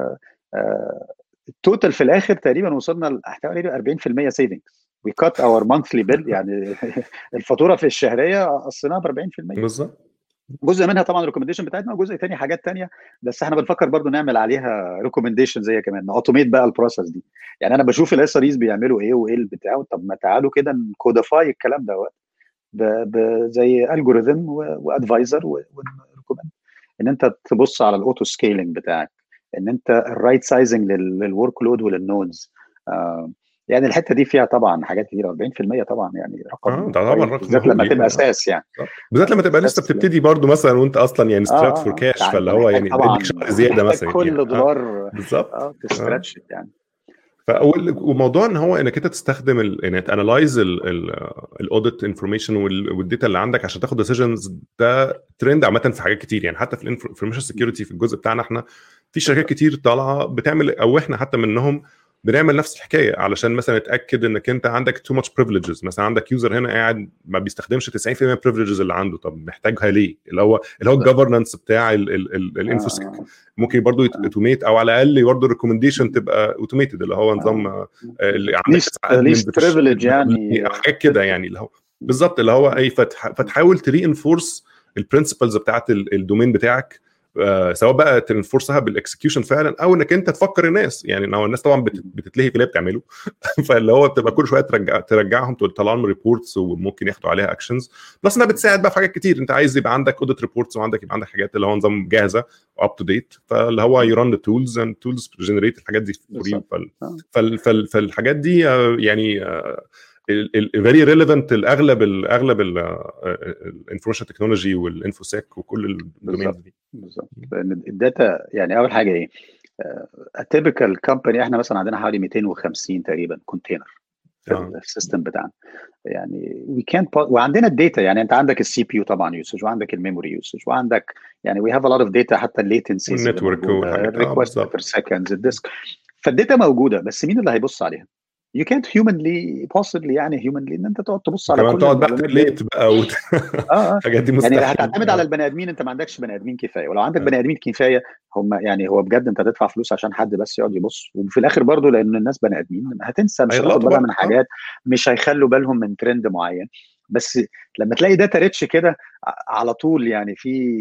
B: آه ال total في الآخر تقريبا وصلنا حوالي 40% savings we cut our monthly bill يعني الفاتورة في الشهرية قصيناها ب 40%
A: بالظبط.
B: جزء منها طبعا ال recommendation بتاعتنا وجزء تاني حاجات تانية. بس إحنا بنفكر برضو نعمل عليها recommendation زي كمان automate بقى ال process دي. يعني أنا بشوف ال SRE بيعملوا إيه وايه البتاع طب ما تعالوا كده ن codify الكلام دوت زي algorithm و advisor و recommend إن أنت تبص على ال auto scaling بتاعك. إن أنت ال right sizing لل workload ولل nodes يعني الحتة دي فيها طبعا حاجات كتيرة 40% طبعا يعني رقم
A: آه ده طبعا رقم
B: بالذات لما تبقى أساس يعني.
A: بالذات لما تبقى لسه بتبتدي برضو مثلا وأنت أصلا يعني strapped for cash فاللي هو يعني اديك شهر زيادة مثلا
B: كل دولار
A: آه. بالظبط.
B: آه ت stretch يعني.
A: وموضوع إن هو إنك أنت تستخدم انك ت analyze ال audit information وال data اللي عندك عشان تاخد decisions ده ترند عامة في حاجات كتير يعني. حتى في ال information security في الجزء بتاعنا إحنا في شركات كتير طالعة بتعمل أو إحنا حتى منهم بنعمل نفس الحكاية علشان مثلا نتأكد إنك أنت عندك too much privileges مثلا عندك user هنا قاعد ما بيستخدمش 90% من ال privileges اللي عنده طب محتاجها ليه؟ اللي هو اللي هو ال governance بتاع ال infosec ممكن برضه automate أو على الأقل برضه ال recommendation تبقى automated اللي هو نظام
B: اللي عندك least privilege يعني.
A: حاجات كده يعني اللي هو بالظبط اللي هو اي فتحاول ت re-enforce ال principles بتاعت ال domain بتاعك آه سواء بقى ت enforce ها بال execution فعلا أو إنك أنت تفكر الناس. يعني هو الناس طبعا بتتلهي في اللي بتعمله. فاللي هو بتبقى كل شوية ترجع ترجعهم تطلع لهم reports وممكن ياخدوا عليها actions plus إنها بتساعد بقى في حاجات كتير. أنت عايز يبقى عندك audit reports وعندك يبقى عندك حاجات اللي هو نظام جاهزة up to date فاللي هو ي run the tools and tools generate الحاجات دي فال فالحاجات دي يعني very relevant لاغلب الاغلب ال information technology وال infosec وكل ال domains دي
B: بالظبط لأن ال data يعني أول حاجة إيه؟ ال typical company إحنا مثلا عندنا حوالي 250 تقريبا container في آه. ال system بتاعنا. يعني we can وعندنا ال data يعني أنت عندك ال CPU طبعا usage وعندك ال memory usage وعندك يعني we have a lot of data حتى الليتنسيز
A: النتورك
B: الريكوست بير سكندز الديسك فال data موجودة بس مين اللي هيبص عليها؟ يو كانت humanly possibly يعني هيومنلي إن أنت تقعد تبص على
A: كمان تقعد بقى ت alert بقى وت...
B: آه
A: الحاجات دي
B: مستحيل يعني هتعتمد على البني آدمين أنت ما عندكش بني آدمين كفاية. ولو عندك بني آدمين كفاية هم يعني هو بجد أنت تدفع فلوس عشان حد بس يقعد يبص. وفي الآخر برضه لأن الناس بني آدمين هتنسى مش هتاخد بالها من حاجات مش هيخلوا بالهم من ترند معين. بس لما تلاقي data rich كده على طول يعني في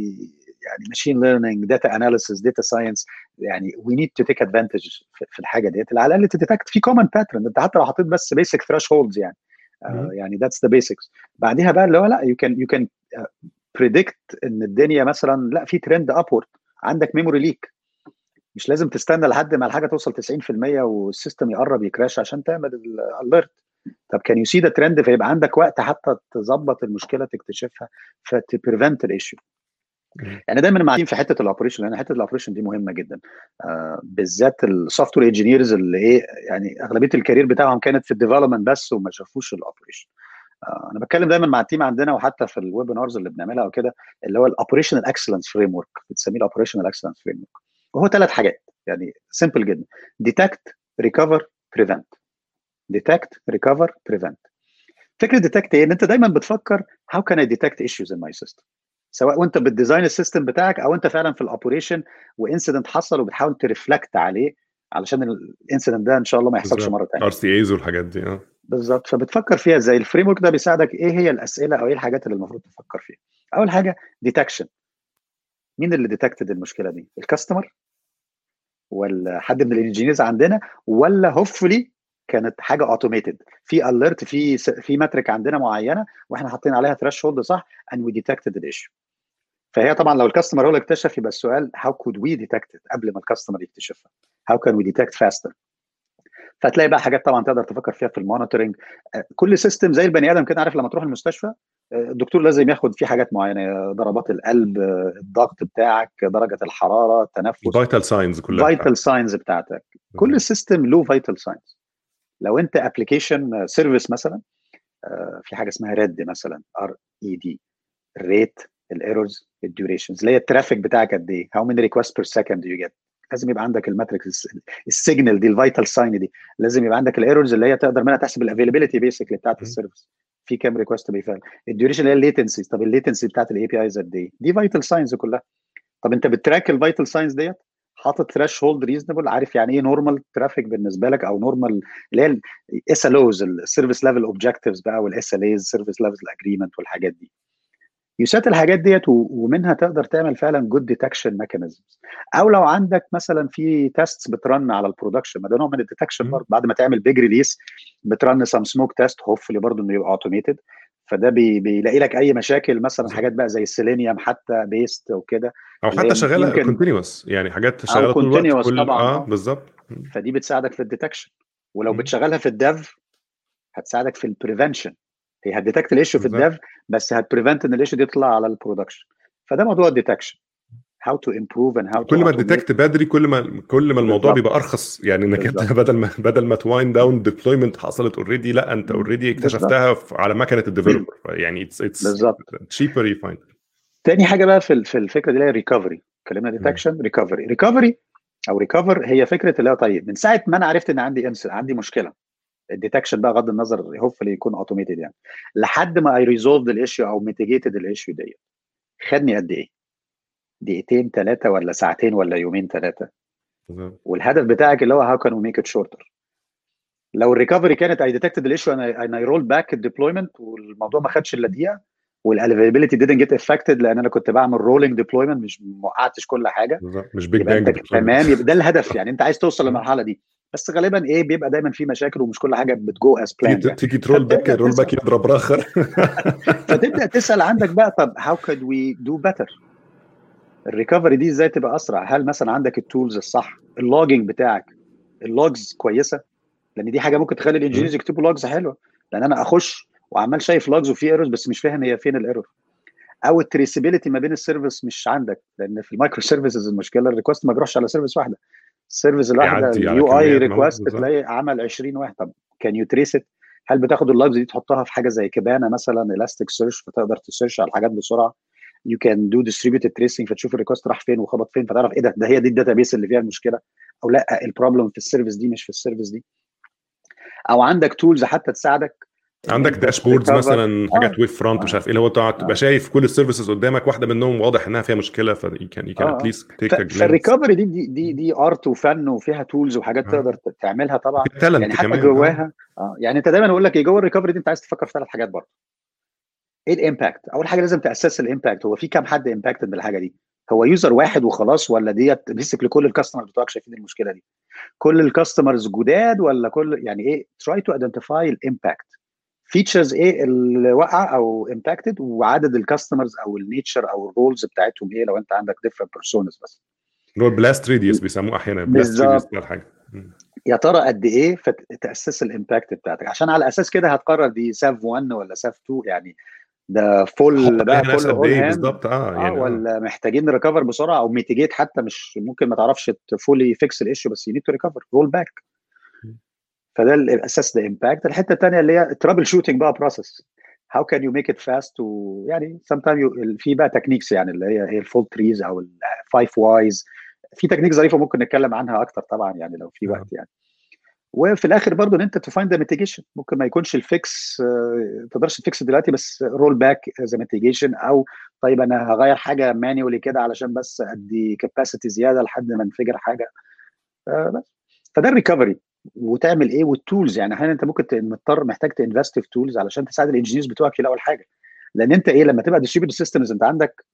B: يعني machine learning data analysis data science يعني we need to take advantage في الحاجة ديت. على الأقل ت detect في common pattern انت حتى لو حطيت بس basic thresholds يعني uh, يعني that's the basics بعديها بقى اللي هو لا you can you can predict إن الدنيا مثلا لا في trend upward عندك memory leak مش لازم تستنى لحد ما الحاجة توصل 90% وال system يقرب ي crash عشان تعمل ال alert طب can you see the trend فيبقى عندك وقت حتى تظبط المشكلة تكتشفها فت prevent ال issue يعني دايما معين في حتة ال operation لأن حتة ال operation دي مهمة جدا. آه بالذات ال software engineers اللي إيه يعني أغلبية ال career بتاعهم كانت في ال development بس وما شافوش ال operation آه أنا بتكلم دايما مع ال team عندنا وحتى في ال webinars اللي بنعملها وكده اللي هو ال operational excellence framework بتسميه ال operational excellence framework وهو ثلاث حاجات يعني simple جدا. detect recover prevent detect recover prevent فكرة detect إيه؟ إن أنت دايما بتفكر how can I detect issues in my system سواء وانت بت design ال system بتاعك أو انت فعلا في ال operation و incident حصل وبتحاول ت reflect عليه علشان ال incident ده إن شاء الله ما يحصلش
A: مرة ثانية RCAs والحاجات دي آه.
B: بالظبط. فبتفكر فيها إزاي؟ ال framework ده بيساعدك إيه هي الأسئلة أو إيه الحاجات اللي المفروض تفكر فيها؟ أول حاجة detection مين اللي detected المشكلة دي؟ ال customer ولا حد من ال engineers عندنا ولا hopefully كانت حاجة automated في alert في في metric عندنا معينة وإحنا حاطين عليها threshold صح؟ we detected the issue. فهي طبعا لو ال customer هو اللي اكتشف يبقى السؤال how could we detect it قبل ما ال customer يكتشفها؟ how can we detect faster فتلاقي بقى حاجات طبعا تقدر تفكر فيها في ال monitoring كل system زي البني آدم كده عارف لما تروح المستشفى الدكتور لازم ياخد فيه حاجات معينة ضربات القلب الضغط بتاعك درجة الحرارة التنفس
A: vital signs كلها.
B: vital signs بتاعتك. كل system له vital signs لو انت application service مثلا في حاجة اسمها RED مثلا R E D ال rate ال errors ال durations اللي هي ال traffic بتاعك قد إيه how many request per second you get لازم يبقى عندك ال metrics ال signal دي ال vital sign دي لازم يبقى عندك ال errors اللي هي تقدر منها تحسب ال availability basically بتاعت ال service في كام request بي fail ال duration اللي هي ال latency طب ال latency بتاعت ال APIs قد إيه دي vital signs كلها طب انت ب track ال vital signs ديت حاطط threshold reasonable عارف يعني إيه normal traffic بالنسبة لك أو normal اللي هي ال SLOs ال service level objectives بقى وال SLAs service level agreement والحاجات دي you set الحاجات ديت ومنها تقدر تعمل فعلا good detection mechanisms أو لو عندك مثلا في tests بت run على ال production ما ده نوع من ال detection برضه. بعد ما تعمل big release بت run some smoke test hopefully برضه إنه يبقى automated فده بي بيلاقي لك أي مشاكل مثلا حاجات بقى زي السيلينيوم حتى based وكده
A: أو حتى شغالة continuous يعني حاجات شغالة
B: طول الوقت كل طبعا.
A: آه بالظبط.
B: فدي بتساعدك في ال detection ولو بتشغلها في ال dev هتساعدك في ال prevention هي هت detect ال issue في ال dev بس هت prevent ان ال issue دي تطلع على ال production فده موضوع ال detection how to improve and how
A: كل ما detect بدري كل ما كل ما الموضوع بيبقى أرخص. يعني إنك أنت بدل ما بدل ما ت wind down deployment حصلت already لا أنت already اكتشفتها على مكنة ال developer يعني it's it's cheaper you find
B: تاني حاجة بقى في في الفكرة دي اللي هي recovery اتكلمنا detection recovery recovery أو recover هي فكرة اللي هو طيب من ساعة ما أنا عرفت إن عندي incident عندي مشكلة. ال detection بقى بغض النظر hopefully يكون automated يعني. لحد ما I resolved ال issue أو mitigated ال issue ديت خدني قد إيه؟ دقيقتين ثلاثة ولا ساعتين ولا يومين ثلاثة والهدف بتاعك اللي هو how can we make it shorter لو ال recovery كانت I detected ال issue أنا I roll back ال deployment والموضوع ما خدش إلا دقيقة وال availability didn't get affected لأن أنا كنت بعمل rolling deployment مش ما وقعتش كل حاجة.
A: مش big bang
B: تمام يبقى ده الهدف يعني. أنت عايز توصل للمرحلة دي. بس غالبا إيه بيبقى دايما في مشاكل ومش كل حاجة بت go as planned
A: يعني. تيجي ت roll back roll back يضرب راخر
B: فتبدأ تسأل عندك بقى طب how could we do better ال recovery دي إزاي تبقى أسرع؟ هل مثلا عندك ال tools الصح؟ ال logging بتاعك. ال logs كويسة؟ لأن دي حاجة ممكن تخلي ال engineers يكتبوا logs حلوة. لأن أنا أخش وعمال شايف logs وفي errors بس مش فاهم هي فين ال error أو ال traceability ما بين ال service مش عندك لأن في ال microservices المشكلة ال request ما بيروحش على service واحدة. ال service الواحدة ال UI request تلاقي عمل 20 واحد. طب can you trace هل بتاخد ال logs دي تحطها في حاجة زي Kibana مثلا Elasticsearch فتقدر ت search على الحاجات بسرعة؟ you can do distributed tracing فتشوف ال request راح فين وخبط فين فتعرف إيه ده؟ ده هي دي ال database اللي فيها المشكلة. أو لأ ال problem في ال service دي مش في ال service دي. أو عندك tools حتى تساعدك
A: عندك dashboards مثلا حاجات web front مش عارف إيه اللي هو تقعد تبقى شايف كل ال services قدامك واحدة منهم واضح إنها فيها مشكلة ف can you can at least take
B: فال recovery دي دي دي, دي art وفن وفيها tools وحاجات آه. تقدر تعملها طبعا. يعني حتى. جواها. آه. يعني أنت دايما أقول لك إيه جوه ال recovery دي أنت عايز تفكر في ثلاث حاجات برضه. إيه ال impact أول حاجة لازم ت assess ال impact هو في كام حد impacted بالحاجة دي؟ هو user واحد وخلاص ولا database لكل ال customers بتوعك شايفين المشكلة دي؟ كل ال customers جداد ولا كل يعني إيه؟ try to identify ال impacted features إيه اللي وقع أو impacted وعدد ال customers أو ال nature أو ال roles بتاعتهم إيه لو أنت عندك different personas بس.
A: اللي هو ال blast radius بيسموه أحيانا
B: blast
A: radius الحاجة.
B: يا ترى قد إيه فت assess ال impact بتاعتك؟ عشان على أساس كده هتقرر دي sev 1 ولا sev 2 يعني ده فول بقى هاند
A: بالظبط؟ آه
B: آه
A: يعني آه.
B: ولا محتاجين recover بسرعة أو mitigate حتى مش ممكن ما تعرفش fully fix ال issue بس you need to recover roll back فده الأساس ده impact الحتة الثانية اللي هي troubleshooting بقى process how can you make it fast ويعني sometime في بقى techniques يعني اللي هي ال fault trees أو ال five whys في تكنيك ظريفة ممكن نتكلم عنها أكتر طبعا يعني لو في
A: آه.
B: وقت يعني. وفي الآخر برضه إن أنت to find mitigation ممكن ما يكونش ال fix آه، تقدرش ت fix دلوقتي بس roll back as mitigation أو طيب أنا هغير حاجة manually كده علشان بس أدي capacity زيادة لحد ما ان figure حاجة. آه، بس. فده ال recovery وتعمل إيه وال tools يعني أحيانا أنت ممكن مضطر محتاج ت invest في tools علشان تساعد ال engineers بتوعك يلاقوا الحاجة لأن أنت إيه لما تبقى distributed systems أنت عندك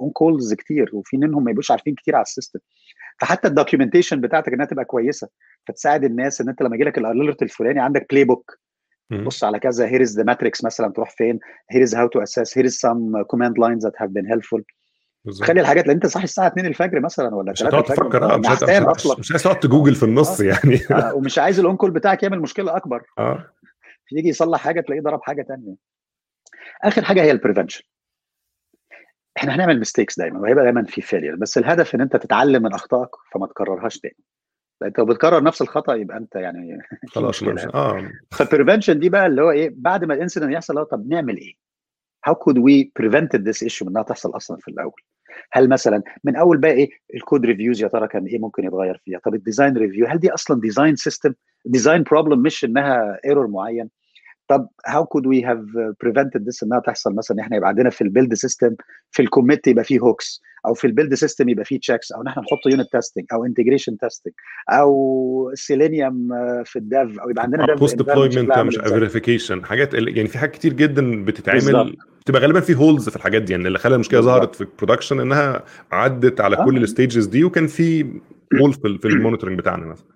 B: on calls كتير وفي منهم ما يبقوش عارفين كتير على ال system فحتى ال documentation بتاعتك إنها تبقى كويسة فتساعد الناس إن أنت لما يجي لك ال alert الفلاني عندك
A: playbook.
B: بص على كذا here is the metrics مثلا تروح فين here is how to assess here is some command lines that have been helpful
A: بالظبط.
B: خلي الحاجات لأن انت صاحي الساعة 2 الفجر مثلا ولا
A: مش
B: 3
A: هتقعد
B: الفجر
A: تفكر آه مش مش- مش عايز تقعد تجوجل في النص
B: آه.
A: يعني
B: آه، ومش عايز ال on call بتاعك يعمل مشكلة أكبر
A: آه
B: يجي يصلح حاجة تلاقيه ضرب حاجة تانية آخر حاجة هي ال prevention إحنا هنعمل mistakes دايما وهيبقى دايما في failure بس الهدف إن أنت تتعلم من أخطائك فما تكررهاش تاني أنت لو بتكرر نفس الخطأ يبقى أنت يعني
A: خلاص
B: يعني.
A: آه
B: فال prevention دي بقى اللي هو إيه بعد ما ال incident يحصل طب نعمل إيه؟ how could we prevented this issue إنها تحصل أصلا في الأول؟ هل مثلا من أول بقى إيه ال code reviews يا ترى كان إيه ممكن يتغير فيها؟ طب ال design review هل دي أصلا design system design problem مش إنها error معين؟ طب how could we have prevented this إنها تحصل مثلا إحنا يبقى عندنا في ال build system في ال commit يبقى فيه hooks أو في ال build system يبقى فيه checks أو إن إحنا نحط unit testing أو integration testing أو سيلينيوم في ال dev أو يبقى عندنا dev post deployment
A: مش. verification حاجات يعني في حاجات كتير جدا بتتعمل. بتبقى غالبا في holes في الحاجات دي يعني اللي خلى
B: المشكلة.
A: ظهرت في ال production إنها عدت على
B: آه.
A: كل ال stages دي وكان في hole في, في ال monitoring بتاعنا مثلا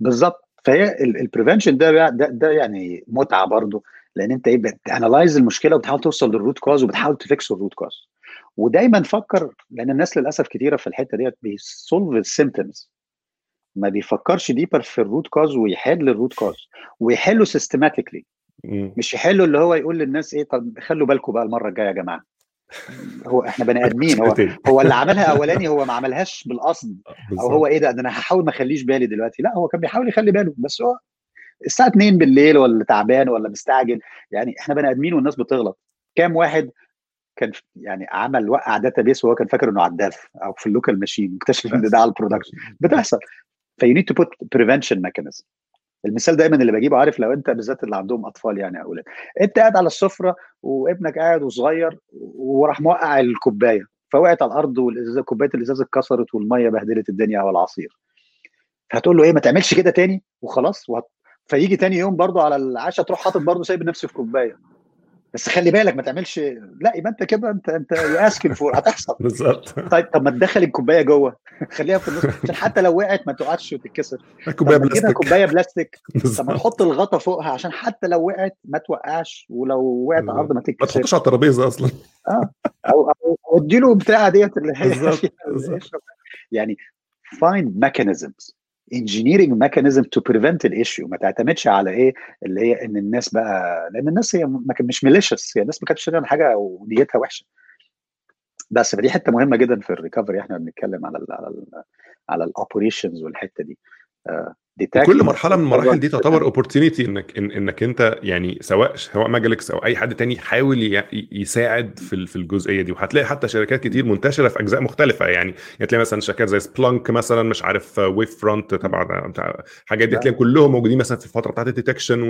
B: بالظبط فهي ال prevention ده, ده ده يعني متعة برضه لأن أنت إيه بت analyze المشكلة وبتحاول توصل لل root cause وبتحاول ت fix ال root cause ودايما فكر لأن الناس للأسف كتيرة في الحتة ديت بي solve ال symptoms ما بيفكرش deeper في ال root cause ويحل ال root cause ويحله
A: systematically.
B: مش يحله اللي هو يقول للناس إيه طب خلوا بالكم بقى المرة الجاية يا جماعة. هو إحنا بني آدمين. هو. هو اللي عملها أولاني هو ما عملهاش بالقصد أو
A: بالظبط.
B: هو إيه ده؟ ده أنا هحاول ما أخليش بالي دلوقتي. لا هو كان بيحاول يخلي باله. بس هو الساعة 2 بالليل ولا تعبان ولا مستعجل. يعني إحنا بني آدمين والناس بتغلط. كام واحد كان يعني عمل وقع database وهو كان فاكر إنه على ال dev أو في ال local machine اكتشف إن ده على ال production بتحصل. ف you need to put prevention mechanism المثال دايما اللي بجيبه عارف لو أنت بالذات اللي عندهم أطفال يعني أولاد أنت قاعد على السفرة وابنك قاعد وصغير وراح موقع الكوباية فوقعت على الأرض والإزازة كوباية الإزاز اتكسرت والمية بهدلت الدنيا والعصير. هتقول له إيه ما تعملش كده تاني وخلاص وهت... فيجي تاني يوم برضه على العشاء تروح حاطط برضه سايب نفس الكوباية. بس خلي بالك ما تعملش لا يبقى انت كده انت انت asking for هتحصل.
A: بالظبط.
B: طيب طب ما تدخل الكوباية جوه خليها في النص عشان حتى لو وقعت ما تقعدش وتتكسر. كوباية ما
A: بلاستيك.
B: كوباية بلاستيك. طب ما. تحط الغطا فوقها عشان حتى لو وقعت ما توقعش ولو وقعت على الأرض ما
A: ما
B: تتكسرش.
A: تحطش على الترابيزة أصلا.
B: أو أو أو اديله بتاع ديت اللي هي. يعني find mechanisms. Engineering mechanism to prevent الissue ما تعتمدش على إيه؟ اللي هي إن الناس بقى لأن الناس هي ما كان مش ميليشس هي الناس ما كانتش تعمل حاجة ونيتها وحشة. بس فدي حتة مهمة جدا في ال recovery إحنا بنتكلم على ال على ال على ال operations والحتة دي. آه،
A: كل مرحلة من المراحل دي. تعتبر opportunity انك إن إنك أنت يعني سواء سواء ماجلكس أو أي حد تاني يحاول ي- يساعد في في الجزئية دي وهتلاقي حتى شركات كتير منتشرة في أجزاء مختلفة يعني هتلاقي مثلا شركات زي سبلانك مثلا مش عارف ويف فرونت تبع الحاجات دي هتلاقي كلهم موجودين مثلا في الفترة بتاعت ال detection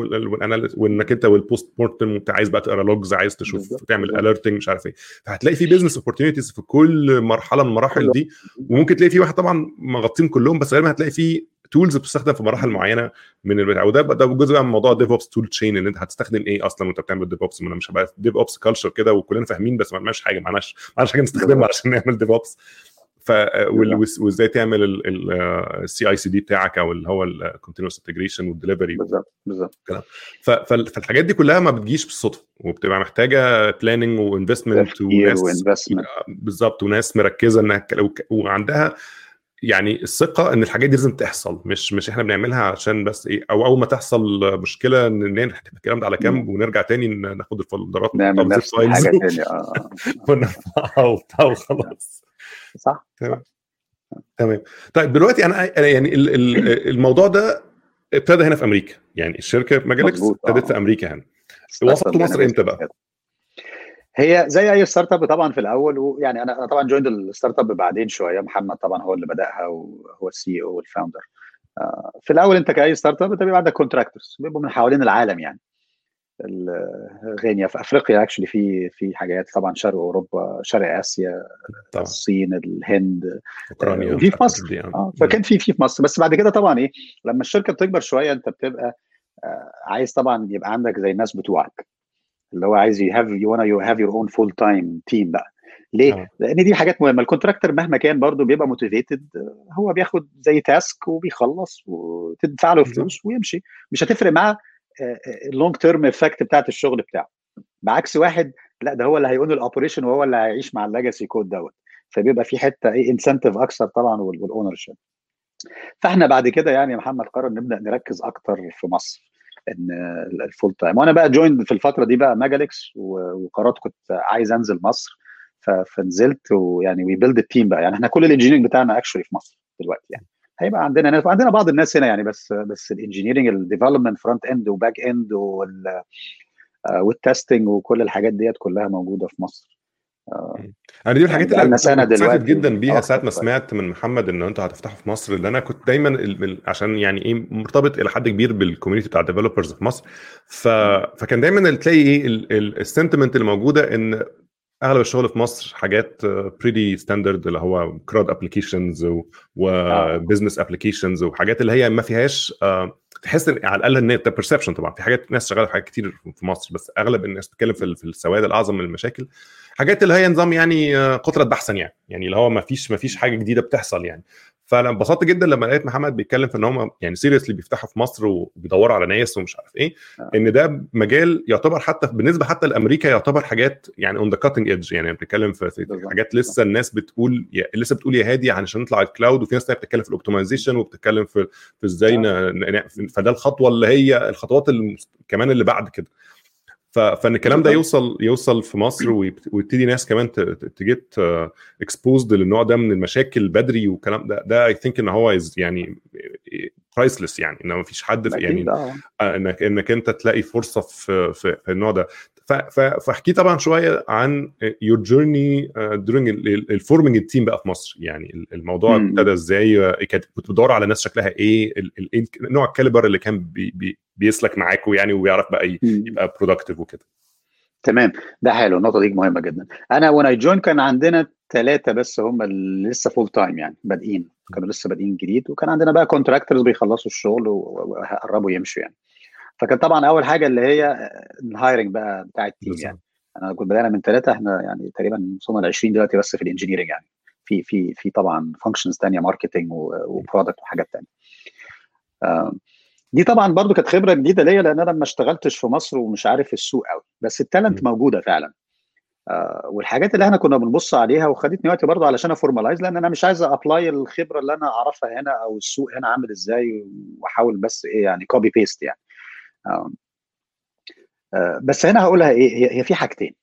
A: وإنك أنت وال post mortem وأنت عايز بقى تقرأ logs عايز تشوف تعمل. alerting مش عارف إيه فهتلاقي في business opportunities في كل مرحلة من المراحل. دي وممكن تلاقي في واحد طبعا مغطين كلهم بس غالبا هتلاقي في tools بتستخدم في مراحل معينة من البتاع وده ده جزء بقى من موضوع DevOps tool chain إن أنت هتستخدم إيه أصلا وأنت بتعمل DevOps ما أنا مش هبقى DevOps culture كده وكلنا فاهمين بس ما عملناش حاجة. ما معناش حاجة نستخدمها. عشان نعمل DevOps ف وإزاي تعمل ال CI/CD بتاعك أو اللي هو ال continuous integration
B: وال delivery
A: بالظبط بالظبط. فالحاجات دي كلها ما بتجيش بالصدفة وبتبقى محتاجة planning و
B: investment
A: وناس بالظبط وناس مركزة إنها وعندها يعني الثقة إن الحاجات دي لازم تحصل مش مش إحنا بنعملها عشان بس إيه أو أول ما تحصل مشكلة نحط الكلام ده على جنب ونرجع تاني ناخد ال folderات
B: نعمل نفس الحاجة تاني. آه
A: ونرفعها وبتاع وخلاص.
B: صح
A: تمام. تمام. طيب دلوقتي أنا يعني الموضوع ده ابتدى هنا في أمريكا يعني الشركة ماجالكس ابتدت في أمريكا هنا. وصلتوا مصر إمتى بقى؟
B: هي زي أي startup طبعا في الأول ويعني أنا أنا طبعا joined ال startup بعدين شوية. محمد طبعا هو اللي بدأها وهو ال CEO وال founder في الأول أنت كأي ستارت اب أنت بيبقى عندك contractors بيبقوا من حوالين العالم يعني. غينيا في أفريقيا actually في في حاجات طبعا شرق أوروبا شرق آسيا طبعا. الصين الهند
A: أوكرانيا
B: وفي في مصر. آه. فكان في في في مصر. بس بعد كده طبعا إيه لما الشركة بتكبر شوية أنت بتبقى عايز طبعا يبقى عندك زي الناس بتوعك. اللي هو عايز you have you you have your own full time team بقى. ليه؟ آه. لأن دي حاجات مهمة. ال contractor مهما كان برضه بيبقى motivated هو بياخد زي task وبيخلص وتدفع له فلوس ويمشي. مش هتفرق معاه ال long term effect بتاعت الشغل بتاعه. بعكس واحد لا ده هو اللي هيقول ال operation وهو اللي هيعيش مع ال legacy code دوت. فبيبقى في حتة إيه incentive أكثر طبعا وال ownership فإحنا بعد كده يعني محمد قرر نبدأ نركز أكتر في مصر. إن ال full time وأنا بقى joined في الفترة دي بقى ماجالكس وقررت كنت عايز أنزل مصر. فنزلت ويعني we build ال team بقى. يعني إحنا كل ال engineering بتاعنا actually في مصر دلوقتي يعني. هيبقى عندنا ناس وعندنا بعض الناس هنا يعني بس بس ال engineering ال development front end و back end وال وال testing وكل الحاجات ديت كلها موجودة في مصر.
A: أنا دي الحاجات
B: اللي أنا اتبسطت
A: جدا بيها ساعة ما سمعت من محمد إن أنتوا هتفتحوا في مصر اللي أنا كنت دايما عشان يعني إيه مرتبط إلى حد كبير بال community بتاع ال developers في مصر. ف... فكان دايما تلاقي إيه ال sentiment اللي موجودة إن أغلب الشغل في مصر حاجات pretty standard اللي هو CRUD applications و business applications وحاجات اللي هي ما فيهاش تحس إن على الأقل إن ال perception طبعا. في حاجات ناس شغالة في حاجات كتير في مصر بس أغلب الناس بتتكلم في, في السواد الأعظم من المشاكل. حاجات اللي هي نظام يعني قتلت بحثا يعني. يعني اللي هو ما فيش ما فيش حاجة جديدة بتحصل يعني. فانا انبسطت جدا لما لقيت محمد بيتكلم في إن هم يعني seriously بيفتحوا في مصر وبيدوروا على ناس ومش عارف إيه إن ده مجال يعتبر حتى بالنسبة حتى لأمريكا يعتبر حاجات يعني on the cutting edge يعني بنتكلم في, حاجات لسه الناس بتقول لسه بتقول يا هادي علشان نطلع ال cloud وفي ناس تانية بتتكلم في ال optimization وبتتكلم في في إزاي فده الخطوة اللي هي الخطوات كمان اللي بعد كده. فإن الكلام ده يوصل يوصل في مصر ويبتدي ناس كمان ت get exposed للنوع ده من المشاكل بدري والكلام ده ده I think إن هو يعني priceless يعني إن ما فيش حد يعني إنك إنك أنت تلاقي فرصة في في, في النوع ده. فاحكي طبعا شوية عن your journey during ال forming ال team بقى في مصر. يعني الموضوع ابتدى إزاي كنت بتدور على ناس شكلها إيه نوع ال caliber اللي كان بي بي بيسلك معاكوا يعني ويعرف بقى يبقى productive وكده.
B: تمام. ده حلو. النقطة دي مهمة جدا. أنا وأنا I join كان عندنا ثلاثة بس هم اللي لسه full time يعني بادئين. كانوا لسه بادئين جديد. وكان عندنا بقى contractors بيخلصوا الشغل وقربوا يمشوا يعني. فكان طبعا أول حاجة اللي هي ال hiring بقى بتاع ال team يعني. أنا كنت بدانا من ثلاثة إحنا يعني تقريبا وصلنا ل 20 دلوقتي بس في ال engineering يعني. في في في طبعا functions ثانية marketing و product وحاجات ثانية دي طبعا برضو كانت خبرة جديدة ليا لأن أنا ما اشتغلتش في مصر ومش عارف السوق قوي بس ال talent موجودة فعلا. آه والحاجات اللي إحنا كنا بنبص عليها وخدتني وقت برضو علشان ا formalize لأن أنا مش عايز apply الخبرة اللي أنا أعرفها هنا أو السوق هنا عامل إزاي وأحاول بس إيه يعني copy paste يعني. آه آه بس هنا هقولها إيه هي في حاجتين.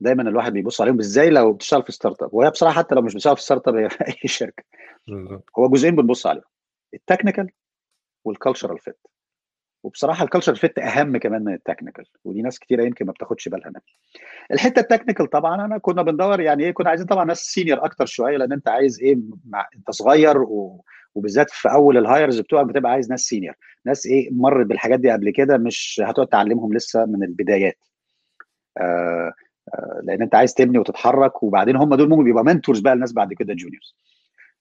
B: دايما الواحد بيبص عليهم إزاي لو بتشتغل في startup وهي بصراحة حتى لو مش بتشتغل في startup هي في أي شركة. هو جزئين بنبص عليهم. ال technical وال cultural fit وبصراحة ال cultural fit أهم كمان من ال technical ودي ناس كتيرة يمكن ما بتاخدش بالها منها. الحتة ال technical طبعا أنا كنا بندور يعني إيه كنا عايزين طبعا ناس senior أكتر شوية لأن أنت عايز إيه مع أنت صغير و... وبالذات في أول ال hires بتوعك بتبقى عايز ناس senior ناس إيه مرت بالحاجات دي قبل كده مش هتقعد تعلمهم لسه من البدايات. آه آه لأن أنت عايز تبني وتتحرك وبعدين هم دول ممكن بيبقى mentors بقى الناس بعد كده juniors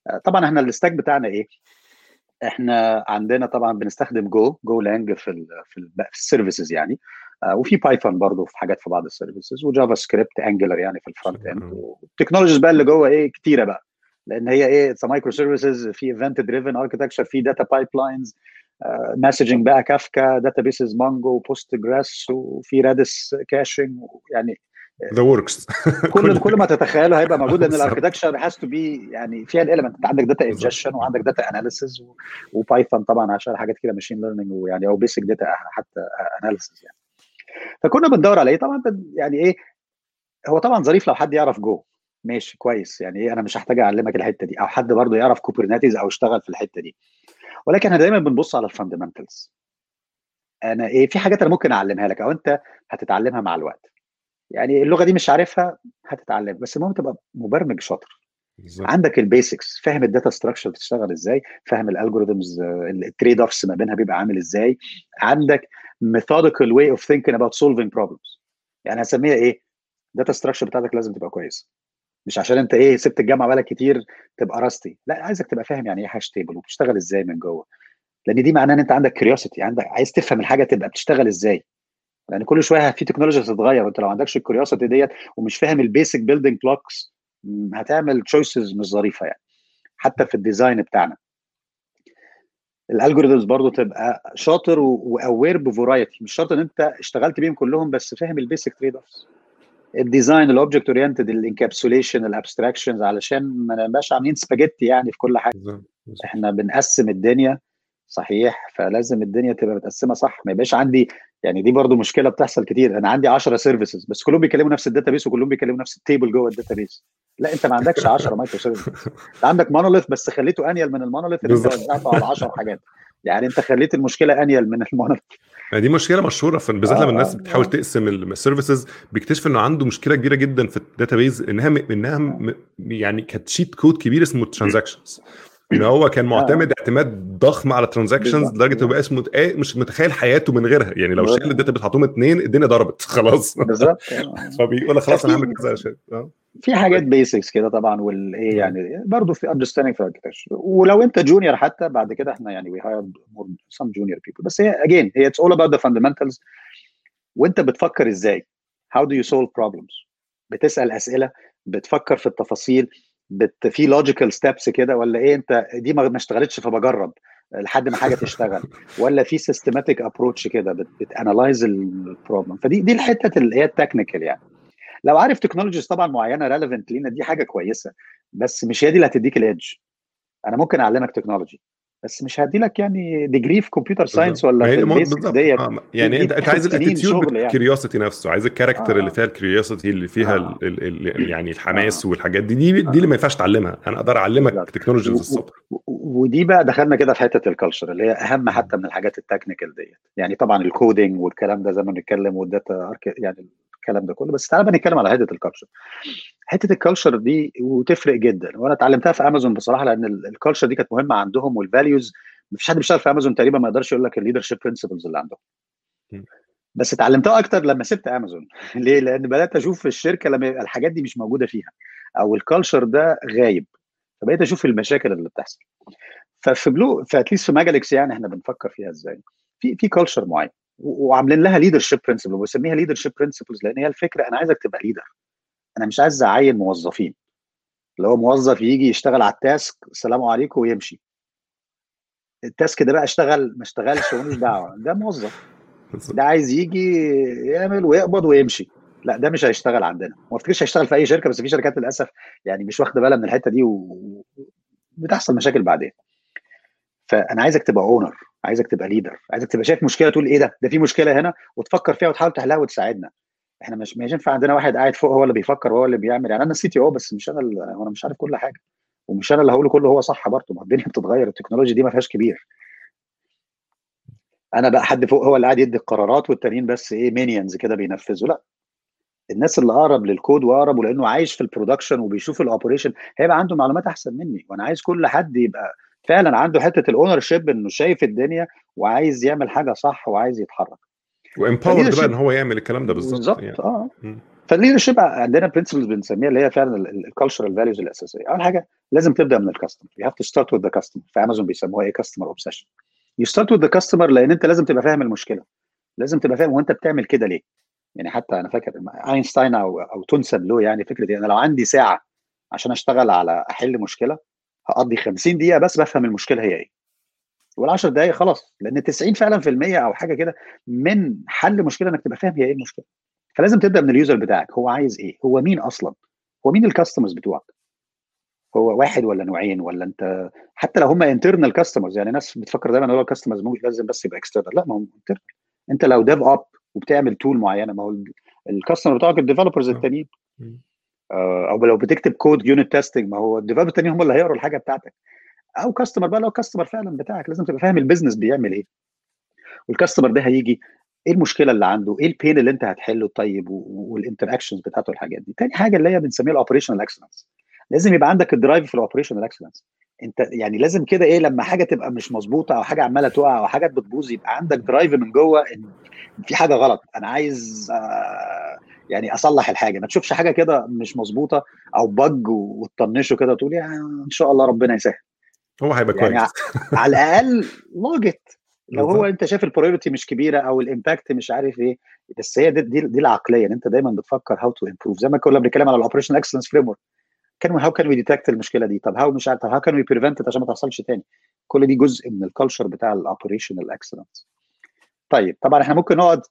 B: آه طبعا إحنا ال stack بتاعنا إيه؟ إحنا عندنا طبعا بنستخدم Go Golang في ال في, ال في ال services يعني. آه وفي Python برضه في حاجات في بعض ال services و JavaScript Angular يعني في ال front end وال technologies بقى اللي جوه إيه كتيرة بقى. لأن هي إيه it's microservices في event driven architecture في data pipelines messaging بقى Kafka databases Mongo Postgres وفي Redis caching يعني
A: the works
B: كل كل ما تتخيله هيبقى موجود لأن ال architecture has to be يعني فيها ال element أنت عندك data ingestion وعندك data analysis و Python طبعا عشان حاجات كده machine learning ويعني أو basic data حتى analysis يعني. فكنا بندور على إيه؟ طبعا يعني إيه؟ هو طبعا ظريف لو حد يعرف جو ماشي كويس. يعني إيه؟ أنا مش هحتاج أعلمك الحتة دي. أو حد برضه يعرف Kubernetes أو اشتغل في الحتة دي. ولكن إحنا دايما بنبص على ال fundamentals أنا إيه؟ في حاجات أنا ممكن أعلمها لك أو أنت هتتعلمها مع الوقت. يعني اللغة دي مش عارفها هتتعلم. بس المهم تبقى مبرمج شاطر. بالزبط. عندك ال basics فاهم ال data structure بتشتغل إزاي فاهم ال algorithms ال trade offs ما بينها بيبقى عامل إزاي. عندك methodical way of thinking about solving problems. يعني هسميها إيه؟ data structure بتاعتك لازم تبقى كويس. مش عشان أنت إيه سبت الجامعة بقالك كتير تبقى rusty لا عايزك تبقى فاهم يعني إيه hash table وبتشتغل إزاي من جوه. لأن دي معناه إن أنت عندك curiosity عندك عايز تفهم الحاجة تبقى بتشتغل إزاي. لأن كل شوية في تكنولوجيا تتغير وانت لو ما عندكش ال curiosity ديت ومش فاهم ال basic building blocks هتعمل choices مش ظريفة يعني حتى في ال design بتاعنا. ال algorithms برضو تبقى شاطر و aware ب variety مش شرط ان انت اشتغلت بيهم كلهم بس فاهم ال basic trade offs الديزاين الاوبجكت اورينتد الانكابسوليشن الابستراكشنز علشان ما نبقاش عاملين سباجيتي يعني في كل حاجة. إحنا بنقسم الدنيا. صحيح فلازم الدنيا تبقى متقسمة صح. ما يبقاش عندي يعني دي برضو مشكلة بتحصل كتير أنا عندي 10 services بس كلهم بيكلموا نفس ال database وكلهم بيكلموا نفس ال table جوه ال database لا أنت ما عندكش 10 microservices أنت عندك monolith بس خليته انيل من ال monolith اللي أنت وزعته على 10 حاجات. يعني أنت خليت المشكلة انيل من ال monolith
A: دي مشكلة مشهورة في بالذات لما الناس بتحاول تقسم ال services بيكتشف إنه عنده مشكلة كبيرة جدا في ال database إنها إنها يعني كانت cheat code كبير اسمه transactions إن هو كان معتمد اعتماد ضخم على transactions لدرجة إنه بقى اسمه إيه مش متخيل حياته من غيرها. يعني لو شال ال data بتاعتهم اثنين الدنيا ضربت. خلاص.
B: بالظبط.
A: فبيقول لك خلاص أنا هعمل كذا عشان
B: في حاجات basics كده طبعا والايه يعني برضه في understanding في ال architecture ولو أنت junior حتى بعد كده إحنا يعني we hire some junior people بس هي again هي it's all about the fundamentals وأنت بتفكر إزاي؟ How do you solve problems بتسأل أسئلة بتفكر في التفاصيل. بت في logical steps كده ولا إيه؟ أنت دي ما اشتغلتش فبجرب لحد ما حاجة تشتغل. ولا في systematic approach كده بت analyze ال problem فدي دي الحتة اللي هي ال technical يعني. لو عارف technologies طبعا معينة relevant لينا دي حاجة كويسة. بس مش هي دي اللي هتديك ال edge أنا ممكن أعلمك technology بس مش هدي لك يعني degree في computer science ولا في
A: ديت آه. يعني انت أنت عايز ال attitude ال curiosity يعني. نفسه عايز ال character آه. اللي فيها ال curiosity اللي فيها آه. ال ال يعني الحماس آه. والحاجات دي دي, دي اللي ما ينفعش تعلمها أنا أقدر أعلمك technologies الصبح
B: ودي بقى دخلنا كده في حتة ال culture اللي هي أهم حتى من الحاجات ال technical ديت يعني طبعا ال coding والكلام ده زي ما بنتكلم وال data يعني الكلام ده كله. بس تعالى بقى نتكلم على حتة ال culture حتة ال culture دي وتفرق جدا. وأنا اتعلمتها في امازون بصراحة لأن ال culture دي كانت مهمة عندهم وال values مفيش حد بيشتغل في امازون تقريبا ما يقدرش يقول لك ال leadership principles اللي عندهم. بس اتعلمتها أكتر لما سبت امازون ليه؟ لأن بدأت أشوف في الشركة لما يبقى الحاجات دي مش موجودة فيها. أو ال culture ده غايب. فبقيت أشوف المشاكل اللي بتحصل. ففي بلو ف at least في Magalix يعني إحنا بنفكر فيها إزاي. في في culture معين. وعاملين لها leadership principle وبسميها leadership principles لأن هي الفكرة أنا عايزك تبقى leader أنا مش عايز أعين موظفين. اللي هو موظف يجي يشتغل على ال task السلام عليكم ويمشي. ال task ده بقى اشتغل ما اشتغلش ملوش دعوة. ده موظف. ده عايز يجي يعمل ويقبض ويمشي. لا ده مش هيشتغل عندنا. ما افتكرش هيشتغل في أي شركة بس في شركات للأسف يعني مش واخدة بالها من الحتة دي وبتحصل مشاكل بعدين. فأنا عايزك تبقى owner عايزك تبقى leader عايزك تبقى شايف مشكلة تقول إيه ده؟ ده في مشكلة هنا وتفكر فيها وتحاول تحلها وتساعدنا. إحنا مش مش ينفع عندنا واحد قاعد فوق هو اللي بيفكر وهو اللي بيعمل. يعني أنا ال CTO بس مش أنا وأنا مش عارف كل حاجة. ومش أنا اللي هقوله كله هو صح برضه. ما الدنيا بتتغير. التكنولوجيا دي ما فيهاش كبير. أنا بقى حد فوق هو اللي قاعد يدي القرارات والتانيين بس إيه minions كده بينفذوا. لا. الناس اللي أقرب للكود وأقرب ولأنه عايش في ال production وبيشوف ال operation هيبقى عنده معلومات أحسن مني. وأنا عايز كل حد يبقى فعلا عنده حتة ال ownership إنه شايف الدنيا وعايز يعمل حاجة صح وعايز يتحرك.
A: و empowered بقى إن هو يعمل الكلام ده بالظبط
B: بالظبط يعني. آه. فال leadership عندنا principles بنسميها اللي هي فعلا ال cultural values الأساسية. أول حاجة لازم تبدأ من ال customer you have to start with the customer في امازون بيسموها إيه؟ customer obsession you start with the customer لأن أنت لازم تبقى فاهم المشكلة. لازم تبقى فاهم وانت بتعمل كده ليه؟ يعني حتى أنا فاكر اينشتاين أو أو تنسب له يعني فكرة أنا لو عندي ساعة عشان أشتغل على أحل مشكلة هقضي 50 دقيقة بس بفهم المشكلة هي إيه. وال10 دقائق خلاص لأن 90 فعلا في المية أو حاجة كده من حل مشكلة إنك تبقى فاهم هي إيه المشكلة. فلازم تبدأ من ال user بتاعك هو عايز إيه؟ هو مين أصلا؟ هو مين ال customers بتوعك؟ هو واحد ولا نوعين ولا أنت؟ حتى لو هم internal customers يعني ناس بتفكر دايما هو ال customers مش لازم بس يبقى external لا ما هو internal أنت لو DevOps وبتعمل tool معينة ما هو ال customer بتوعك ال developers التانيين. أو لو بتكتب code unit testing ما هو ال developer التانيين هم اللي هيقروا الحاجة بتاعتك. أو customer بقى لو customer فعلا بتاعك لازم تبقى فاهم ال business بيعمل إيه. وال customer ده هيجي إيه المشكلة اللي عنده؟ إيه ال pain اللي أنت هتحله طيب؟ وال interactions بتاعته الحاجات دي. تاني حاجة اللي هي بنسميها ال operational excellence لازم يبقى عندك ال drive في ال operational excellence انت يعني لازم كده إيه لما حاجة تبقى مش مظبوطة أو حاجة عمالة تقع أو حاجات بتبوظ يبقى عندك drive من جوه إن في حاجة غلط. أنا عايز آه يعني أصلح الحاجة. ما تشوفش حاجة كده مش مظبوطة أو bug وتطنشه كده وتقول يعني إن شاء الله ربنا يسهل.
A: هو هيبقى
B: يعني
A: كويس.
B: على الأقل log it لو هو أنت شايف ال priority مش كبيرة أو ال impact مش عارف إيه بس هي دي دي, دي العقلية إن أنت دايما بتفكر how to improve زي ما كنا بنتكلم على ال operation excellence framework كان how can we detect المشكلة دي؟ طب how مش عارف طب how can we prevent عشان ما تحصلش تاني؟ كل دي جزء من ال culture بتاع ال operational excellence طيب طبعا إحنا ممكن نقعد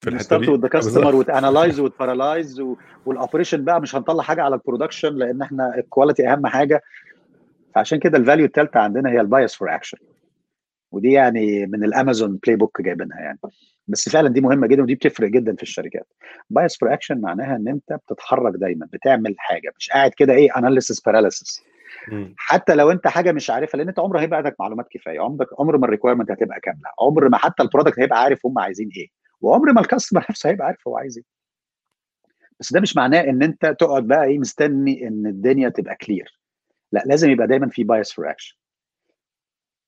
A: في
B: الحتة
A: دي؟
B: with customer وت analyze وت paralyze وال operation بقى مش هنطلع حاجة على ال production لأن إحنا ال quality أهم حاجة. فعشان كده ال value الثالثه عندنا هي ال bias for action ودي يعني من الامازون playbook جايبينها يعني. بس فعلا دي مهمة جدا ودي بتفرق جدا في الشركات. bias for action معناها إن أنت بتتحرك دايما بتعمل حاجة مش قاعد كده إيه analysis
A: paralysis.
B: حتى لو أنت حاجة مش عارفها لأن أنت عمر هيبقى عندك معلومات كفاية عمرك عمر ما ال requirement هتبقى كاملة عمر ما حتى ال product هيبقى عارف هم عايزين إيه وعمر ما ال customer نفسه هيبقى عارف هو عايز إيه. بس ده مش معناه إن أنت تقعد بقى إيه مستني إن الدنيا تبقى clear لا لازم يبقى دايما في bias for action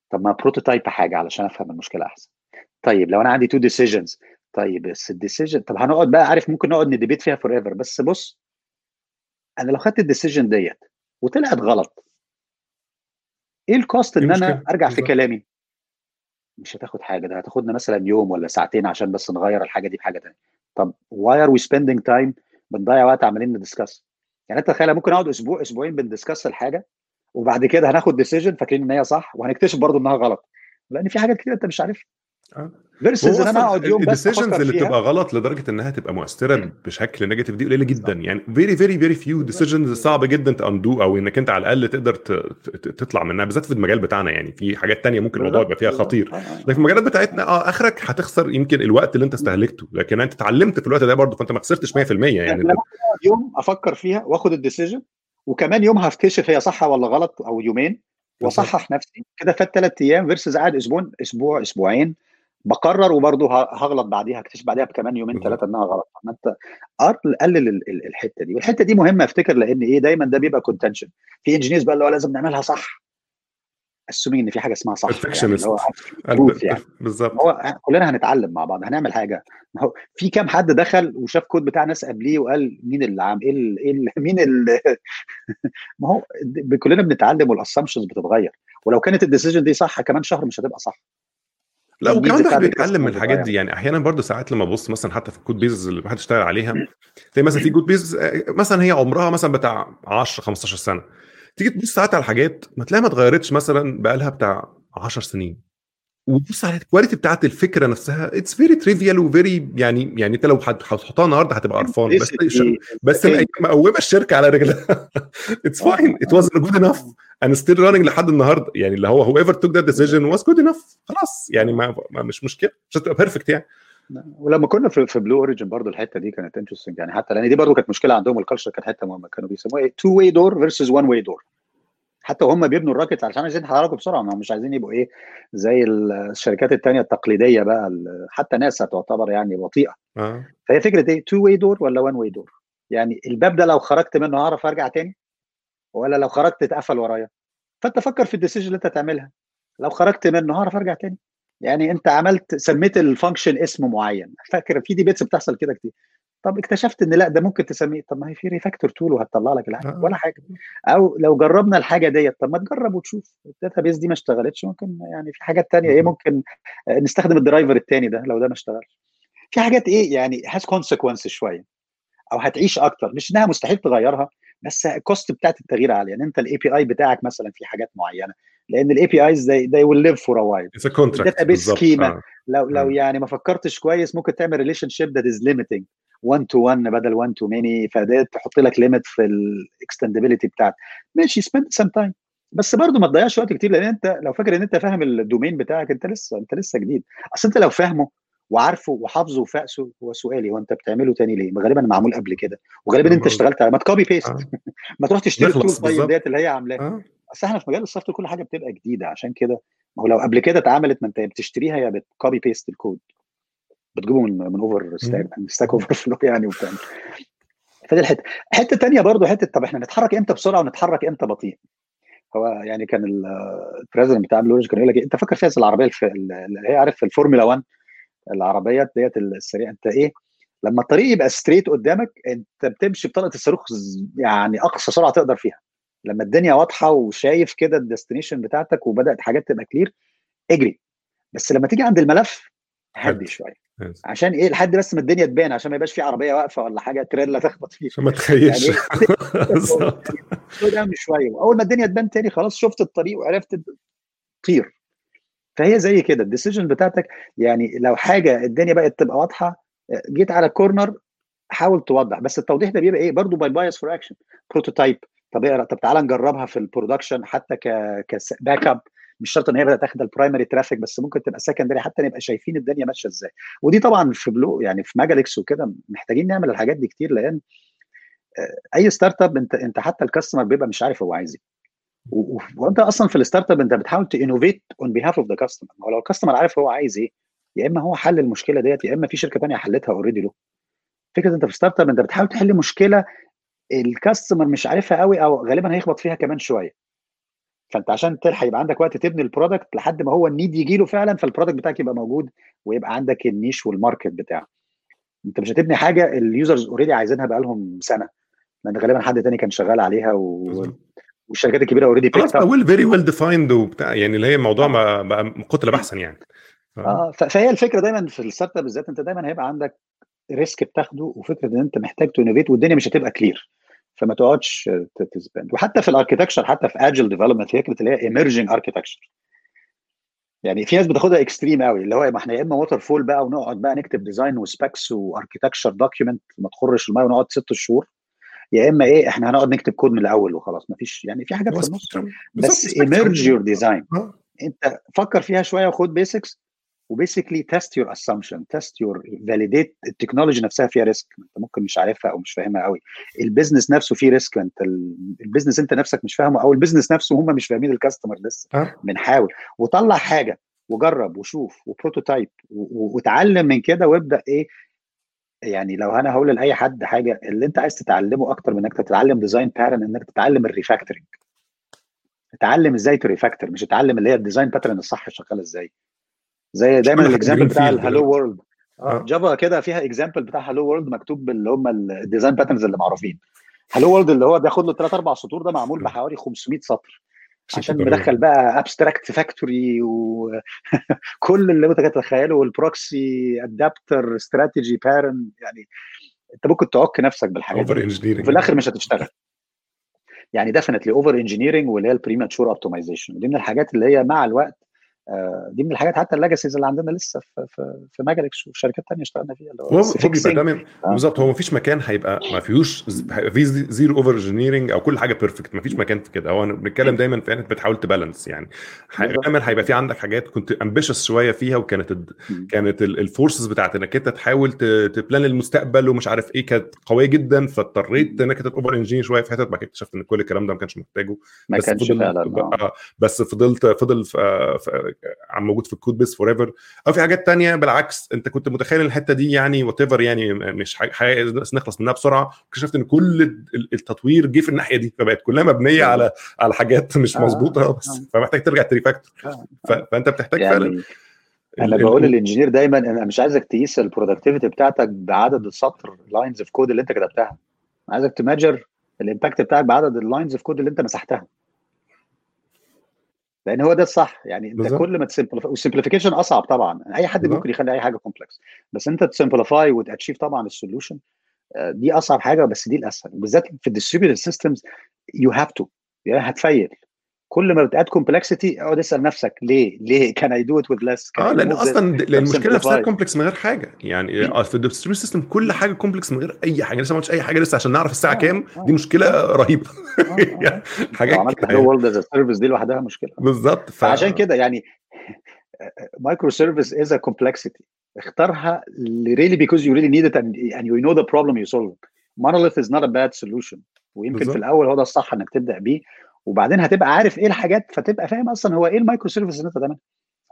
B: طب ما prototype حاجة علشان أفهم المشكلة أحسن. طيب لو أنا عندي two decisions طيب بس ال decision طب هنقعد بقى عارف ممكن نقعد ن debate فيها forever بس بص أنا لو خدت ال decision ديت وطلعت غلط إيه ال cost
A: إن
B: إيه
A: أنا؟
B: أرجع في. كلامي مش هتاخد حاجة ده هتاخدنا مثلا يوم ولا ساعتين عشان بس نغير الحاجة دي بحاجه ثانية طب why are we spending time بنضيع وقت عمالين ن discuss يعني أنت تخيل ممكن أقعد أسبوع أسبوعين بن discuss الحاجة وبعد كده هناخد decision فاكرين إن هي صح وهنكتشف برضو إنها غلط لأن في حاجات كتير أنت مش عارفها. versus ان أنا اقعد يوم بس
A: ال
B: decisions
A: اللي
B: فيها.
A: تبقى غلط لدرجة إنها تبقى مؤثرة بشكل negative دي قليلة جدا. يعني very very very few decisions صعب جدا to undo أو إنك أنت على الأقل تقدر تطلع منها بالذات في المجال بتاعنا. يعني في حاجات تانية ممكن الموضوع يبقى فيها خطير.
B: آه، آه.
A: لكن في المجالات بتاعتنا آه آخرك هتخسر يمكن الوقت اللي أنت استهلكته. لكن أنت اتعلمت في الوقت ده برضه فأنت ما خسرتش 100% يعني
B: يوم أفكر فيها وآخد ال decision وكمان يوم هكتشف هي صح ولا غلط أو يومين وأصحح نفسي كده فات ثلاث أيام versus قاعد أسبوع أسبوع أسبوعين. بقرر وبرضه هغلط بعديها هكتشف بعديها بكمان يومين. ثلاثة إنها غلط. ما أنت قل- قلل ال- ال- الحتة دي والحتة دي مهمة أفتكر لأن إيه دايما ده بيبقى contention في engineers بقى اللي هو لازم نعملها صح. assume إن في حاجة اسمها صح يعني هو يعني.
A: بالظبط.
B: هو كلنا هنتعلم مع بعض هنعمل حاجة. ما هو في كام حد دخل وشاف كود بتاع ناس قبليه وقال مين اللي عام إيه ال- إيه ال- مين ال- ما هو كلنا بنتعلم وال assumptions بتتغير. ولو كانت ال decision دي صح كمان شهر مش هتبقى صح.
A: لا وكمان الواحد بيتعلم من الحاجات. دي. يعني أحيانا برضه ساعات لما ببص مثلا حتى في ال code base اللي الواحد اشتغل عليها تلاقي مثلا في code base آه، مثلا هي عمرها مثلا بتاع 10 15 سنة. تيجي تبص ساعات على الحاجات ما تلاقيها ما اتغيرتش مثلا بقى لها بتاع 10 سنين. وبص على ال quality بتاعت الفكرة نفسها it's very trivial و very يعني يعني انت لو هت- هتحطها النهارده هتبقى قرفان بس بس؟ مقومه الشركة على رجلها. it's fine it was good enough and still running لحد النهارده. يعني اللي هو whoever took that decision was good enough خلاص يعني ما, ما مش مشكلة مش هتبقى perfect يعني.
B: ولما كنا في, في بلو اوريجن برضو الحتة دي كانت interesting يعني حتى لأن دي برضو كانت مشكلة عندهم ال culture كانت حتة مهمة كانوا بيسموها إيه؟ two way door versus one way door حتى وهم بيبنوا ال rocket علشان عايزين يتحركوا بسرعة ما هم مش عايزين يبقوا إيه زي الشركات التانية التقليدية بقى حتى ناسا تعتبر يعني بطيئة.
A: آه.
B: فهي فكرة إيه؟ two way door ولا one way door يعني الباب ده لو خرجت منه هعرف أرجع تاني؟ ولا لو خرجت اتقفل ورايا؟ فأنت فكر في ال decision اللي أنت تعملها لو خرجت منه هعرف أرجع تاني؟ يعني أنت عملت سميت ال function اسم معين. فاكر في debates بتحصل كده كتير. طب اكتشفت إن لا ده ممكن تسميه طب ما هي في refactor tool وهتطلع لك الحاجة
A: آه.
B: ولا حاجة. أو لو جربنا الحاجة ديت طب ما تجرب وتشوف. ال database دي ما اشتغلتش ممكن يعني في حاجات تانية إيه ممكن آه، نستخدم ال driver التاني ده لو ده ما اشتغلش. في حاجات إيه يعني has consequence شوية أو هتعيش أكتر. مش إنها مستحيل تغيرها بس ال cost بتاعت التغيير عالية. يعني أنت ال API بتاعك مثلا في حاجات معينة لأن ال APIs they will live for a while.
A: it's a contract
B: Database schema. لو لو يعني ما فكرتش كويس ممكن تعمل relationship that is limiting 1 to 1 بدل 1 to many فده تحط لك limit في ال extendability بتاعت ماشي spend some time بس برضه ما تضيعش وقت كتير لأن أنت لو فاكر إن أنت فاهم ال domain بتاعك أنت لسه أنت لسه جديد. أصل أنت لو فاهمه وعارفه وحافظه وفاقسه هو سؤالي هو أنت بتعمله تاني ليه؟ غالبا معمول قبل كده. وغالبا أنت اشتغلت على ما ت copy paste
A: آه.
B: ما تروح تشتري ال
A: tool
B: طيب. ديت اللي هي عاملاها.
A: آه.
B: أصل إحنا في مجال ال soft كل حاجة بتبقى جديدة عشان كده ما هو لو قبل كده اتعملت ما أنت بتشتريها يا بت copy paste الكود بتجيبه من من over stack من Stack Overflow يعني وبتاع. فدي الحتة. حتة تانية برضه حتة طب إحنا نتحرك إمتى بسرعة ونتحرك إمتى بطيء؟ هو يعني كان ال president بتاع blue كان يقول لك إيه، أنت فاكر فيها العربية اللي هي عارف في الفورمولا 1 العربيات ديت السريعة؟ أنت إيه؟ لما الطريق يبقى straight قدامك أنت بتمشي بطلقه الصاروخ يعني أقصى سرعة تقدر فيها. لما الدنيا واضحة وشايف كده ال destination بتاعتك وبدأت حاجات تبقى clear اجري. بس لما تيجي عند الملف هدي.
A: شوية.
B: عشان إيه؟ لحد بس ما الدنيا تبان عشان ما يبقاش في عربية واقفة ولا حاجة تريلا تخبط فيه.
A: عشان ما تخش.
B: يعني شوية. واول ما الدنيا تبان تاني خلاص شفت الطريق وعرفت طير فهي زي كده. ال decision بتاعتك يعني لو حاجة الدنيا بقت تبقى واضحة جيت على ال corner حاول توضح. بس التوضيح ده بيبقى إيه؟ برضه by bias for action prototype طب اقرأ. طب تعالى نجربها في ال production حتى ك ك backup مش شرط إن هي بدأت تاخد ال primary traffic بس ممكن تبقى secondary حتى نبقى شايفين الدنيا ماشية إزاي. ودي طبعا في بلو يعني في ماجاليكس وكده محتاجين نعمل الحاجات دي كتير لأن آه، أي startup أنت أنت حتى ال customer بيبقى مش عارف هو عايز إيه. وأنت أصلا في ال startup أنت بتحاول to innovate on behalf of the customer هو لو ال customer عارف هو عايز إيه يا إما هو حل المشكلة ديت يا إما في شركة ثانية حلتها already له. فكرة أنت في startup أنت بتحاول تحل مشكلة ال customer مش عارفها قوي أو غالبا هيخبط فيها كمان شوية. فأنت عشان تلحق يبقى عندك وقت تبني ال product لحد ما هو ال need يجي له فعلا فال product بتاعك يبقى موجود ويبقى عندك ال niche وال market بتاعه. أنت مش هتبني حاجة ال users already عايزينها بقالهم سنة. لأن غالبا حد تاني كان شغال عليها و... والشركات الكبيرة already
A: خلاص بقى ويل فيري ويل ديفايند وبتاع يعني اللي هي الموضوع ما بقى قتل بحثا يعني. ف-
B: آه ف- فهي الفكرة دايما في ال startup بالذات أنت دايما هيبقى عندك risk بتاخده وفكرة إن أنت محتاج ت innovate والدنيا مش هتبقى clear فما تقعدش ت spend. وحتى في ال architecture حتى في agile development فكره اللي هي emerging architecture يعني في ناس بتاخدها extreme قوي اللي هو ما إحنا يا إما waterfall بقى ونقعد بقى نكتب design و specs و architecture document ما تخرش الميه ونقعد ست شهور يا إما إيه إحنا هنقعد نكتب كود من الأول وخلاص ما فيش يعني في حاجات في النص. بس emerge your design أنت فكر فيها شوية وخد basics و basically test your assumption test your validate التكنولوجي نفسها فيها risk انت ممكن مش عارفها أو مش فاهمها قوي ال business نفسه فيه risk انت ال business انت نفسك مش فاهمه أو ال business نفسه هم مش فاهمين ال customer لسه.
A: آه.
B: بنحاول. وطلع حاجة. وجرب وشوف و prototype وتعلم من كده وابدأ إيه يعني لو أنا هقول لأي حد حاجة اللي أنت عايز تتعلمه أكتر من إنك تتعلم design pattern إنك تتعلم ال refactoring اتعلم إزاي ت refactor مش اتعلم اللي هي ال design pattern الصح شغاله إزاي. زي دايما ال
A: example
B: بتاع ال
A: hello.
B: World
A: آه.
B: Java كده فيها example بتاع hello world مكتوب باللي هم ال design patterns اللي معروفين. hello world اللي هو بياخد له 3 4 سطور ده معمول بحوالي 500 سطر. عشان. مدخل بقى abstract factory وكل اللي انت تتخيله وال proxy adapter strategy pattern يعني انت ممكن تعك نفسك بالحاجات
A: over
B: دي.
A: Engineering
B: وفي الآخر مش هتشتغل. يعني definitely over engineering واللي هي ال premature optimization ودي من الحاجات اللي هي مع الوقت آه، دي من الحاجات حتى ال legacies اللي عندنا لسه في في, في وفي شركات ثانية اشتغلنا فيها اللي
A: هو بيبقى. دايما
B: آه.
A: بالظبط هو مفيش مكان هيبقى ما فيهوش هيبقى فيه zero over engineering أو كل حاجة perfect مفيش مكان في كده هو أنا بنتكلم دايما في انك بتحاول ت balance
B: يعني.
A: دايما هيبقى في عندك حاجات كنت ambitious شوية فيها وكانت
B: مم.
A: كانت ال forces بتاعت إنك أنت تحاول ت plan المستقبل ومش عارف إيه كانت قوية جدا فاضطريت إنك أنت over engineer شوية في حتت بعد كده اكتشفت إن كل الكلام ده ما كانش محتاجه
B: ما كانش فعلا آه.
A: آه، بس فضلت فضل آه، موجود في ال code base forever أو في حاجات تانية بالعكس أنت كنت متخيل الحتة دي يعني whatever يعني مش حاجة بس نخلص منها بسرعة. واكتشفت إن كل ال- التطوير جه في الناحية دي فبقت كلها مبنية على على حاجات مش
B: آه،
A: مظبوطة. بس
B: آه.
A: فمحتاج ترجع ت
B: refactor
A: آه. فأنت بتحتاج فعلا
B: يعني أنا
A: ال-
B: بقول
A: لل
B: engineer دايما أنا مش عايزك تقيس ال productivity بتاعتك بعدد السطر lines of code اللي أنت كتبتها. عايزك ت measure ال impact بتاعك بعدد ال lines of code اللي أنت مسحتها. لأن هو ده الصح. يعني
A: أنت.
B: كل ما ت simplify وال simplification أصعب طبعا. أي حد
A: بالظبط.
B: ممكن يخلي أي حاجة complex بس أنت ت simplify وت achieve طبعا ال solution دي أصعب حاجة بس دي الأسهل. وبالذات في ال distributed systems you have to يعني هت fail. كل ما بت add complexity اقعد اسأل نفسك ليه؟ ليه can I do it with
A: less آه لأن أصلا المشكلة نفسها complex من غير حاجة. يعني في ال distributed system كل حاجة complex من غير أي حاجة. لسه ما قلتش أي حاجة لسه عشان نعرف الساعة
B: آه،
A: كام.
B: آه.
A: دي مشكلة رهيبة.
B: لو
A: حاجات
B: عملت hello
A: يعني.
B: World as a service دي لوحدها مشكلة.
A: بالظبط. ف...
B: فعشان كده يعني microservice is a complexity اختارها really because you really need it and, and you know the problem you solve monolith is not a bad solution. ويمكن
A: بالظبط.
B: في الأول هو ده الصح إنك تبدأ بيه. وبعدين هتبقى عارف إيه الحاجات فتبقى فاهم أصلا هو إيه ال microservice اللي أنت تعملها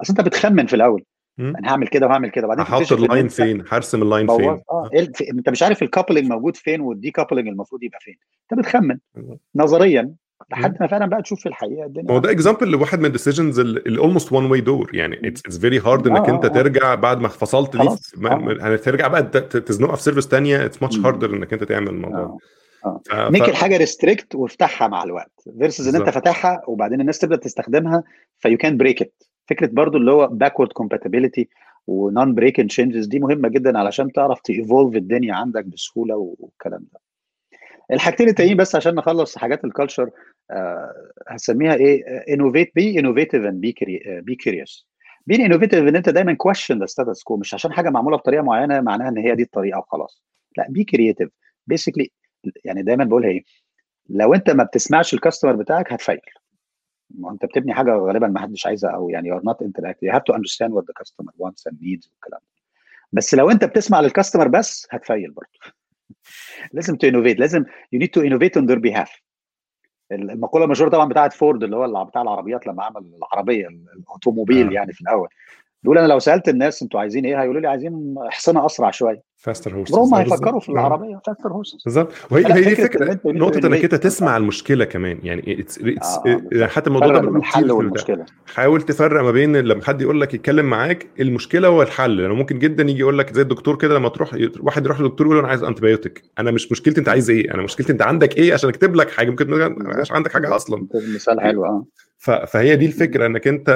B: أصل أنت بتخمن في الأول.
A: مم.
B: أنا هعمل كده وهعمل كده. بعدين
A: هحط ال
B: line
A: فين هرسم ال
B: line
A: فين.
B: آه إيه الف- أنت مش عارف ال coupling موجود فين وال decoupling المفروض يبقى فين. أنت بتخمن. نظريا لحد ما فعلا بقى تشوف في الحقيقة الدنيا
A: هو ده example لواحد من ال decisions اللي almost one way door يعني it's very hard إنك
B: آه،
A: أنت
B: آه، آه.
A: ترجع بعد ما فصلت دي.
B: آه.
A: هترجع بقى تزنقها في service ثانية it's
B: much.
A: Harder إنك أنت تعمل الموضوع
B: آه. make
A: ف-
B: الحاجة restrict وافتحها مع الوقت versus إن
A: أنت.
B: فاتحها وبعدين الناس تبدأ تستخدمها ف you can break it فكرة برضو اللي هو backward compatibility و non breaking changes دي مهمة جدا علشان تعرف ت evolve الدنيا عندك بسهولة والكلام ده. الحاجتين التانيين بس عشان نخلص حاجات ال culture آه هسميها إيه؟ innovate be innovative and be be curious being innovative إن أنت دايما question the status quo مش عشان حاجة معمولة بطريقة معينة معناها إن هي دي الطريقة وخلاص. لا be creative basically يعني دايما بقولها إيه لو أنت ما بتسمعش ال customer بتاعك هت fail. ما أنت بتبني حاجة غالبا ما حدش عايزها أو يعني you're not interactive. You have to understand what the customer wants and needs والكلام ده. بس لو أنت بتسمع لل customer بس هت fail برضه. لازم ت innovate لازم you need to innovate on their behalf. المقولة المشهورة طبعا بتاعت فورد اللي هو بتاع العربيات لما عمل العربية الأوتوموبيل
A: آه.
B: يعني في الأول. بيقول أنا لو سألت الناس أنتوا عايزين إيه هيقولوا لي عايزين حصانه أسرع شوية.
A: faster horse
B: هم هيفكروا في العربية faster horses
A: بالظبط. وهي هي دي
B: فكرة نقطة
A: إنك
B: أنت.
A: تسمع المشكلة كمان. يعني it's, it's,
B: آه،
A: يعني حتى الموضوع ده
B: الحل. والمشكلة
A: حاول تفرق ما بين لما حد يقول لك يتكلم معاك المشكلة والحل. لأنه ممكن جدا يجي يقول لك زي الدكتور كده لما تروح واحد يروح للدكتور يقول له أنا عايز antibiotic أنا مش مشكلتي أنت عايز إيه؟ أنا مشكلتي أنت عندك إيه؟ عشان أكتب لك حاجة. ممكن ما عندك حاجة أصلا.
B: مثال حلو
A: آه. فهي دي الفكرة إنك أنت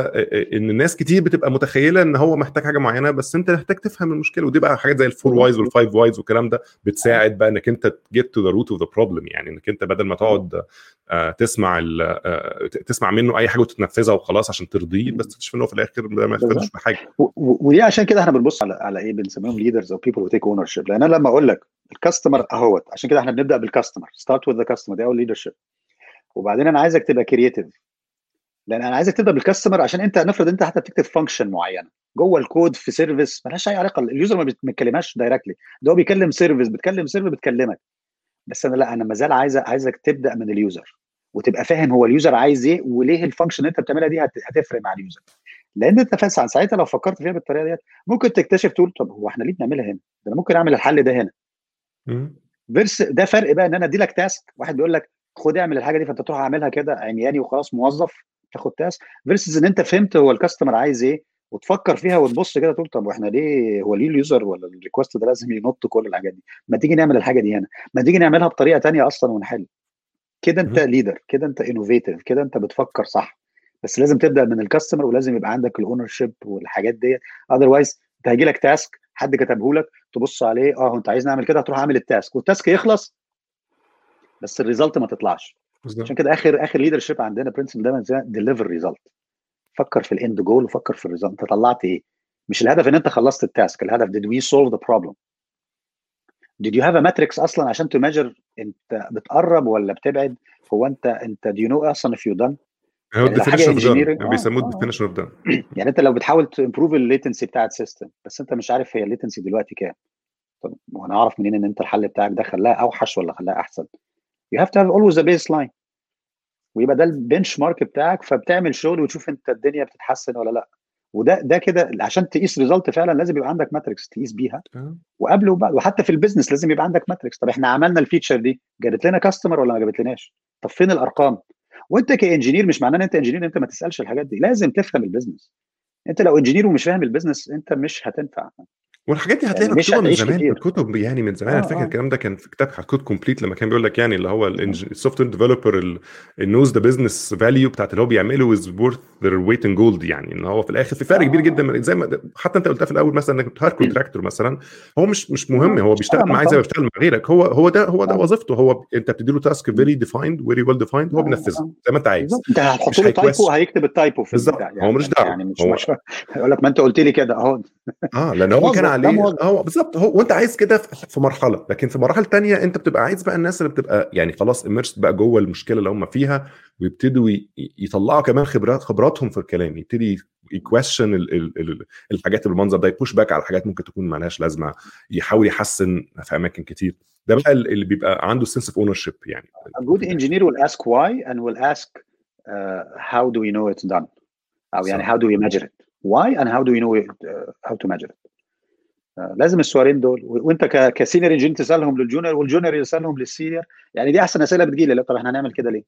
A: إن الناس كتير بتبقى متخيلة إن هو محتاج حاجة معينة بس أنت محتاج تفهم المشكلة ودي بقى حاجات زي ال four whys وال five whys والكلام ده بتساعد بقى إنك أنت get to the root of the problem يعني إنك أنت بدل ما تقعد تسمع تسمع منه أي حاجة وتتنفذها وخلاص عشان ترضيه بس تكتشف إن هو في الآخر ما
B: بالظبط. بحاجة. ودي عشان كده إحنا بنبص على على إيه بنسميهم leaders أو people who take ownership لأن أنا لما أقول لك ال customer أهوت عشان كده إحنا بنبدأ بال customer start with the customer دي أول leadership وبعدين أنا عايزك تبقى creative لأن أنا عايزك تبدا بال customer عشان أنت نفرض أنت حتى بتكتب function معينة. جوه الكود في service ملهاش أي علاقة ال user ما بيتكلمهاش directly ده هو بيكلم service بتكلم service بتكلمك. بس أنا لا أنا ما زال عايز عايزك تبدأ من ال user وتبقى فاهم هو ال user عايز إيه وليه ال function اللي أنت بتعملها دي هت- هتفرق مع ال user لأن أنت فعلا ساعتها لو فكرت فيها بالطريقة ديت ممكن تكتشف تقول طب هو إحنا ليه بنعملها هنا؟ ده أنا ممكن أعمل الحل ده هنا. versus ده فرق بقى إن أنا ادي لك task واحد بيقول لك خد اعمل الحاجة دي فأنت تروح أعملها كده عمياني وخلاص موظف. تاخد task versus إن أنت فهمت هو ال customer عايز إيه وتفكر فيها وتبص كده تقول طب وإحنا ليه هو ليه ال user ولا ال request ده لازم ينط كل الحاجات دي؟ ما تيجي نعمل الحاجة دي هنا. ما تيجي نعملها بطريقة تانية أصلا ونحل. كده أنت leader كده أنت innovative كده أنت بتفكر صح. بس لازم تبدأ من ال customer ولازم يبقى عندك ال ownership والحاجات ديت. otherwise أنت هيجي لك task حد كتبه لك تبص عليه آه أنت عايز نعمل كده هتروح عامل ال task وال task يخلص بس ال result ما تطلعش.
A: بالظبط.
B: عشان كده اخر آخر leadership عندنا principle دايما زي deliver result فكر في ال end goal وفكر في ال result أنت طلعت إيه؟ مش الهدف إن أنت خلصت ال task الهدف did we solve the problem did you have a metrics أصلا عشان ت measure أنت بتقرب ولا بتبعد؟ هو انت أنت do you know أصلا if you're done
A: هو ال
B: definition
A: of
B: done
A: بيسموه.
B: ال
A: definition of done
B: يعني أنت لو بتحاول ت improve ال latency بتاع ال system بس أنت مش عارف هي ال latency دلوقتي كام. طب وأنا أعرف منين إن أنت الحل بتاعك ده خلاها أوحش ولا خلاها أحسن؟ You have to have always a baseline. ويبقى ده ال benchmark بتاعك فبتعمل شغل وتشوف انت الدنيا بتتحسن ولا لأ. وده ده كده عشان تقيس result فعلا لازم يبقى عندك metrics تقيس بيها. وقبل وبعد وحتى في ال business لازم يبقى عندك metrics طب إحنا عملنا ال feature دي جابت لنا customer ولا ما جابت لناش طب فين الأرقام؟ وانت ك engineer مش معناه إن انت engineer انت ما تسألش الحاجات دي. لازم تفهم ال business انت لو engineer ومش فاهم ال business انت مش هتنفع.
A: والحاجات دي هتلاقيها يعني مكتوبة من زمان في الكتب يعني من زمان آه أنا فاكر آه. الكلام ده كان في كتاب Code Complete لما كان بيقول لك يعني اللي هو ال software developer ال knows the business value بتاعت اللي هو بيعمله is worth their weight in gold يعني إن هو في الآخر في فرق كبير جدا من زي ما حتى أنت قلتها في الأول مثلا إنك hire contractor مثلا هو مش مش مهم هو بيشتغل معاك زي ما بيشتغل مع غيرك هو هو ده هو ده وظيفته هو أنت بتدي له task very defined very well defined هو بينفذها زي ما أنت عايز.
B: أنت هتحط له typo هيكتب ال typo في
A: بالظبط. يعني هو مش دعوة. يعني
B: مش هو هيقول لك ما أنت قلت لي كده أهو.
A: آه لأن هو كان عليه. هو بالظبط هو وانت عايز كده في مرحلة لكن في مراحل تانية انت بتبقى عايز بقى الناس اللي بتبقى يعني خلاص immersed بقى جوه المشكلة اللي هم فيها ويبتدوا يطلعوا كمان خبرات خبراتهم في الكلام يبتدي ي question الحاجات اللي بالمنظر ده ي push back على حاجات ممكن تكون مالهاش لازمة يحاول يحسن في أماكن كتير. ده بقى اللي بيبقى عنده sense of ownership يعني.
B: A good engineer will ask why and will ask uh, how do we know it's done? أو يعني how do we measure it why and how do we know it, uh, how to measure it? لازم السؤالين دول وانت ك senior engineer تسألهم لل junior وال junior يسألهم لل senior. يعني دي أحسن أسئلة بتجي لي طب إحنا هنعمل كده ليه؟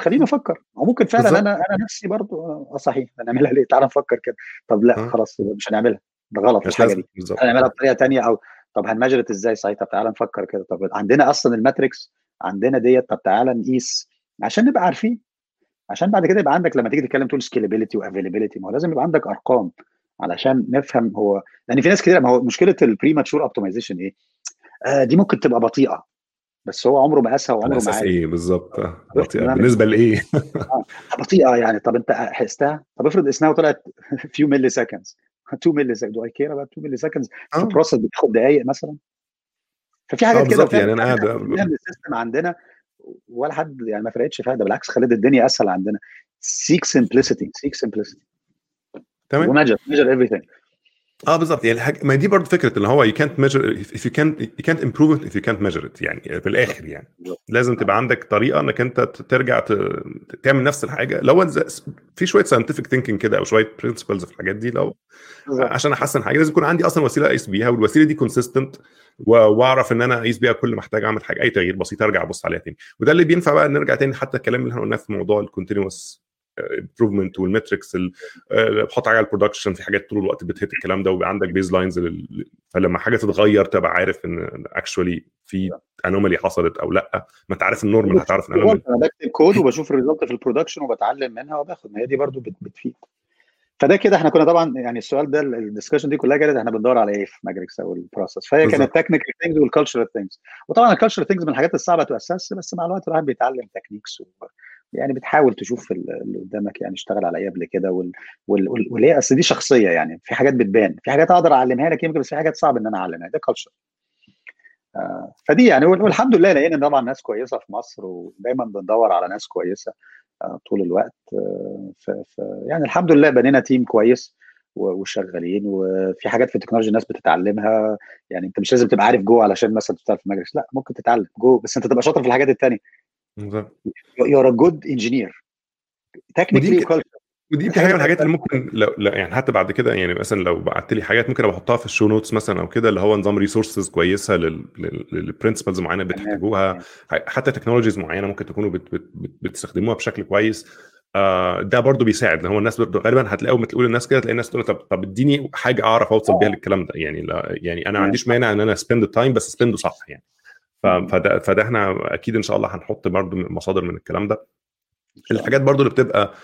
B: خليني أفكر. أو ممكن فعلا بالزبط. أنا أنا نفسي برضه آه صحيح هنعملها ليه؟ تعال نفكر كده. طب لا. خلاص مش هنعملها. ده غلط الحاجة دي. هنعملها بطريقة ثانية أو طب هن measure it إزاي ساعتها؟ تعال نفكر كده. طب عندنا أصلا ال metrics عندنا ديت طب تعالى نقيس. عشان نبقى عارفين. عشان بعد كده يبقى عندك لما تيجي تتكلم تقول scalability و availability ما هو لازم يبقى عندك أرقام. علشان نفهم هو لأن في ناس كتير ما هو مشكلة ال premature optimization إيه؟ آه دي ممكن تبقى بطيئة بس هو عمره ما قاسها وعمره ما
A: إيه بالظبط؟ بطيئة. بالنسبة لإيه؟
B: بطيئة يعني. طب أنت قستها طب افرض قسناها وطلعت few milliseconds 2 milliseconds do I care about 2 milliseconds في process بتاخد دقائق مثلا؟ ففي حاجات كده
A: يعني أنا قاعد
B: ال system عندنا ولا حد يعني ما فرقتش فيها ده بالعكس خلت الدنيا أسهل عندنا. seek simplicity seek simplicity
A: تمام؟
B: و measure measure
A: everything آه بالظبط يعني الحاجة ما دي برضه فكرة ان هو يو كانت ميجر if you can't you can't improve it if you can't measure it. يعني في الآخر يعني. لازم تبقى عندك طريقة إنك أنت ترجع تعمل نفس الحاجة. لو في شوية scientific thinking كده أو شوية principles في الحاجات دي لو عشان أحسن حاجة لازم يكون عندي أصلا وسيلة أقيس بيها والوسيلة دي consistent وأعرف إن أنا أقيس بيها كل ما أحتاج أعمل حاجة أي تغيير بسيط أرجع أبص عليها تاني. وده اللي بينفع بقى نرجع تاني حتى الكلام اللي إحنا قلناه في موضوع ال continuous improvement وال metrics بحط حاجة على ال production في حاجات طول الوقت بت hit الكلام ده ويبقى عندك baselines فلما حاجة تتغير تبقى عارف إن actually في anomaly حصلت أو لأ. ما أنت عارف ال normal هتعرف
B: ال anomaly أنا بكتب كود وبشوف ال result في ال production وبتعلم منها وباخد. ما هي دي برضو بتفيد. فده كده إحنا كنا طبعا يعني السؤال ده ال discussion دي كلها كانت إحنا بندور على إيه في Magalix أو ال process فهي كانت technical things وال cultural things وطبعا ال cultural things من الحاجات الصعبة ت assess بس مع الوقت الواحد بيتعلم techniques يعني بتحاول تشوف اللي قدامك يعني اشتغل على إيه قبل كده وال... وال... وال... واللي أصل دي شخصية يعني في حاجات بتبان في حاجات أقدر أعلمها لك يمكن بس في حاجات صعب إن أنا أعلمها ده culture آه فدي يعني والحمد لله لقينا طبعا ناس كويسة في مصر ودايما بندور على ناس كويسة آه طول الوقت آه ف... ف... يعني الحمد لله بنينا team كويس وشغالين وفي حاجات في التكنولوجيا الناس بتتعلمها يعني أنت مش لازم تبقى عارف جو علشان مثلا تشتغل في Magalix لا ممكن تتعلم جو بس أنت تبقى شاطر في الحاجات الثانية you're a good engineer technically
A: ودي حاجة من الحاجات اللي ممكن لو يعني حتى بعد كده يعني مثلا لو بعت لي حاجات ممكن أحطها في ال show notes مثلا أو كده اللي هو نظام resources كويسة لل principles معينة بتحتاجوها. حتى technologies معينة ممكن تكونوا بت بت بتستخدموها بشكل كويس. آه ده برضو بيساعد لأن هو الناس غالبا هتلاقوا تقول الناس كده تلاقي الناس تقول طب طب اديني حاجة أعرف أوصل بيها للكلام ده. يعني لا يعني أنا ما عنديش مانع إن أنا spend الـ time بس spend ه صح يعني. فده فده إحنا أكيد إن شاء الله هنحط برضو مصادر من الكلام ده. الحاجات برضو اللي بتبقى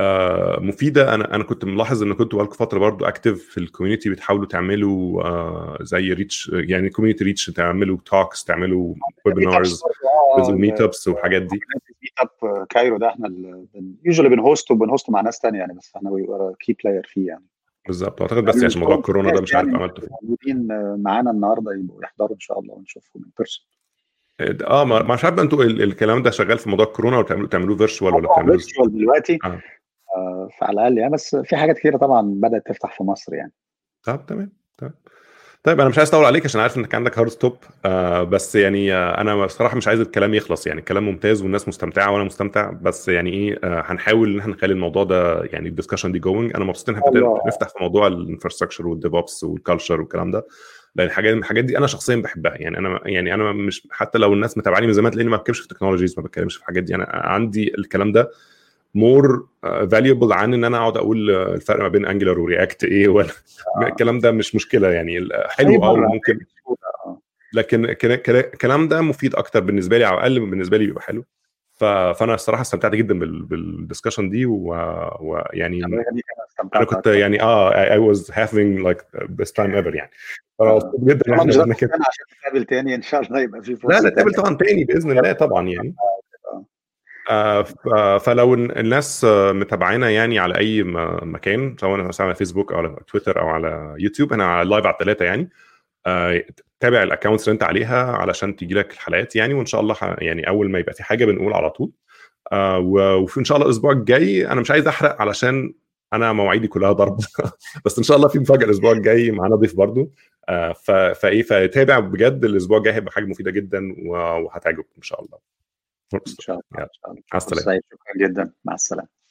A: آه مفيدة أنا أنا كنت ملاحظ إن كنتوا بقالكم فترة برضو active في ال community بتحاولوا تعملوا آه زي reach يعني community reach تعملوا talks تعملوا webinars meetups والحاجات دي.
B: meetup Cairo ده إحنا usually بن host وبن host مع ناس ثانية يعني بس إحنا key player فيه يعني.
A: بالظبط. أعتقد بس عشان موضوع الكورونا ده مش عارف عملته.
B: موجودين معانا النهارده يبقوا يحضروا إن شاء الله ونشوفهم in person
A: آه ما مش عارف أنتوا الكلام ده شغال في موضوع الكورونا ولا بتعملوه تعملوه virtual ولا بتعملوه
B: virtual دلوقتي. آه. آه فعلى الأقل يعني بس في حاجات كثيره طبعا بدأت تفتح في مصر يعني.
A: طب تمام تمام طيب أنا مش عايز أطول عليك عشان عارف إنك عندك hard stop آه بس يعني آه أنا بصراحة مش عايز الكلام يخلص يعني. الكلام ممتاز والناس مستمتعة وأنا مستمتع بس يعني إيه آه هنحاول إن إحنا نخلي الموضوع ده يعني ال discussion دي going أنا مبسوط إن إحنا نفتح في موضوع ال infrastructure وال DevOps وال culture والكلام ده. لأن الحاجات الحاجات دي أنا شخصيا بحبها. يعني أنا يعني أنا مش حتى لو الناس متابعاني من زمان تلاقيني ما بتكلمش في technologies ما بتكلمش في الحاجات دي. أنا عندي الكلام ده more valuable عن إن أنا أقعد أقول الفرق ما بين Angular و React إيه ولا الكلام ده مش مشكلة. يعني حلو أو ممكن. لكن الكلام ده مفيد أكتر بالنسبة لي أو أقل من بالنسبة لي بيبقى حلو. فأنا الصراحة استمتعت جدا بال discussion دي ويعني أنا كنت يعني آه I was having like best time ever يعني.
B: فانا مبسوط جدا ان إحنا كده عشان نتقابل تاني إن شاء الله يبقى في
A: فرصة لا نتقابل طبعا تاني بإذن الله طبعا يعني. آه فلو الناس متابعينا يعني على أي مكان سواء على فيسبوك أو على تويتر أو على يوتيوب أنا live على الثلاثه يعني. آه تابع ال accounts اللي أنت عليها علشان تيجي لك الحلقات يعني وإن شاء الله يعني أول ما يبقى في حاجة بنقول على طول. آه وفي إن شاء الله الأسبوع الجاي أنا مش عايز أحرق علشان أنا مواعيدي كلها ضرب. بس إن شاء الله في مفاجأة الأسبوع الجاي معانا ضيف برضو. آه فإيه فتابع بجد الأسبوع الجاي هيبقى حاجة مفيدة جدا وهتعجبكم إن شاء الله.
B: إن شاء الله مع السلامة. شكرا جدا. مع السلامة.